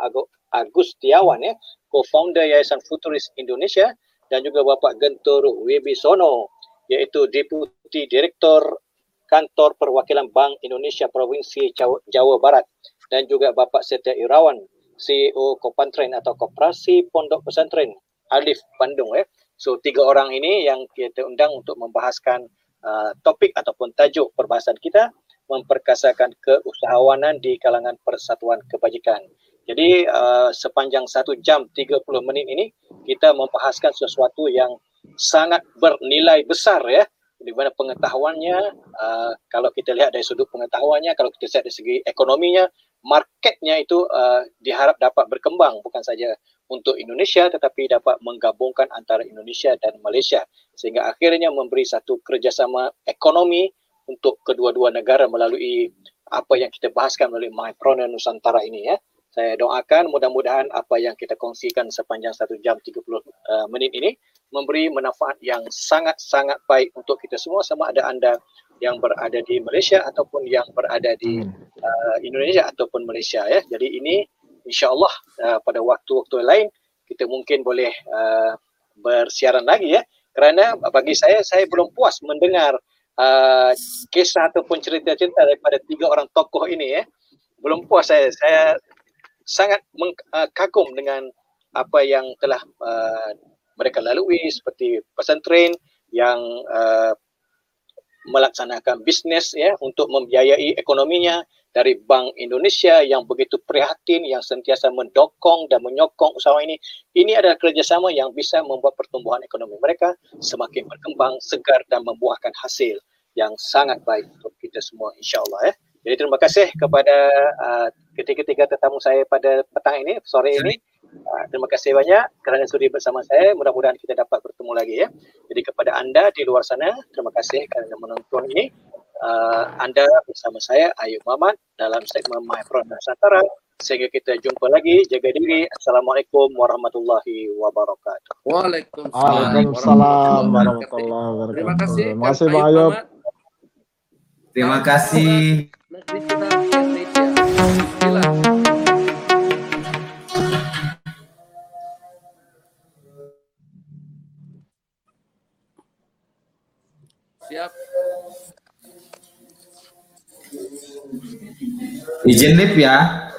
Agustiawan ya, co-founder Yayasan Futuris Indonesia dan juga Bapak Gentur Wibisono iaitu Deputi Direktur Kantor Perwakilan Bank Indonesia Provinsi Jawa Barat. Dan juga Bapak Setia Irawan CEO Kopantren atau Koperasi Pondok Pesantren Alif Bandung ya. So tiga orang ini yang kita undang untuk membahaskan uh, topik ataupun tajuk perbahasan kita memperkasakan keusahawanan di kalangan persatuan kebajikan. Jadi uh, sepanjang satu jam 30 menit ini kita membahaskan sesuatu yang sangat bernilai besar ya di mana pengetahuannya uh, kalau kita lihat dari sudut pengetahuannya kalau kita lihat dari segi ekonominya marketnya itu uh, diharap dapat berkembang bukan saja untuk Indonesia tetapi dapat menggabungkan antara Indonesia dan Malaysia sehingga akhirnya memberi satu kerjasama ekonomi untuk kedua-dua negara melalui apa yang kita bahaskan melalui MyProner Nusantara ini ya. Saya doakan mudah-mudahan apa yang kita kongsikan sepanjang satu jam 30 uh, menit ini memberi manfaat yang sangat-sangat baik untuk kita semua sama ada anda yang berada di Malaysia ataupun yang berada di hmm. uh, Indonesia ataupun Malaysia ya. Jadi ini insya-Allah uh, pada waktu-waktu lain kita mungkin boleh uh, bersiaran lagi ya. Kerana bagi saya, saya belum puas mendengar uh, kisah ataupun cerita-cerita daripada tiga orang tokoh ini ya. Belum puas saya. Saya sangat uh, kagum dengan apa yang telah uh, mereka lalui seperti pesantren yang uh, melaksanakan bisnes ya untuk membiayai ekonominya dari Bank Indonesia yang begitu prihatin yang sentiasa mendokong dan menyokong usaha ini. Ini adalah kerjasama yang bisa membuat pertumbuhan ekonomi mereka semakin berkembang segar dan membuahkan hasil yang sangat baik untuk kita semua insyaallah ya. Jadi terima kasih kepada uh, ketiga-tiga tetamu saya pada petang ini sore ini Uh, terima kasih banyak kerana sudi bersama saya. Mudah-mudahan kita dapat bertemu lagi ya. Jadi kepada anda di luar sana, terima kasih kerana menonton ini. Uh, anda bersama saya Ayub Muhammad dalam segmen My Front Nusantara. Sehingga kita jumpa lagi. Jaga diri. Assalamualaikum warahmatullahi wabarakatuh. Waalaikumsalam warahmatullahi wabarakatuh. Terima kasih. Terima kasih Bang Ayub. Terima kasih. Siap. Izin live ya.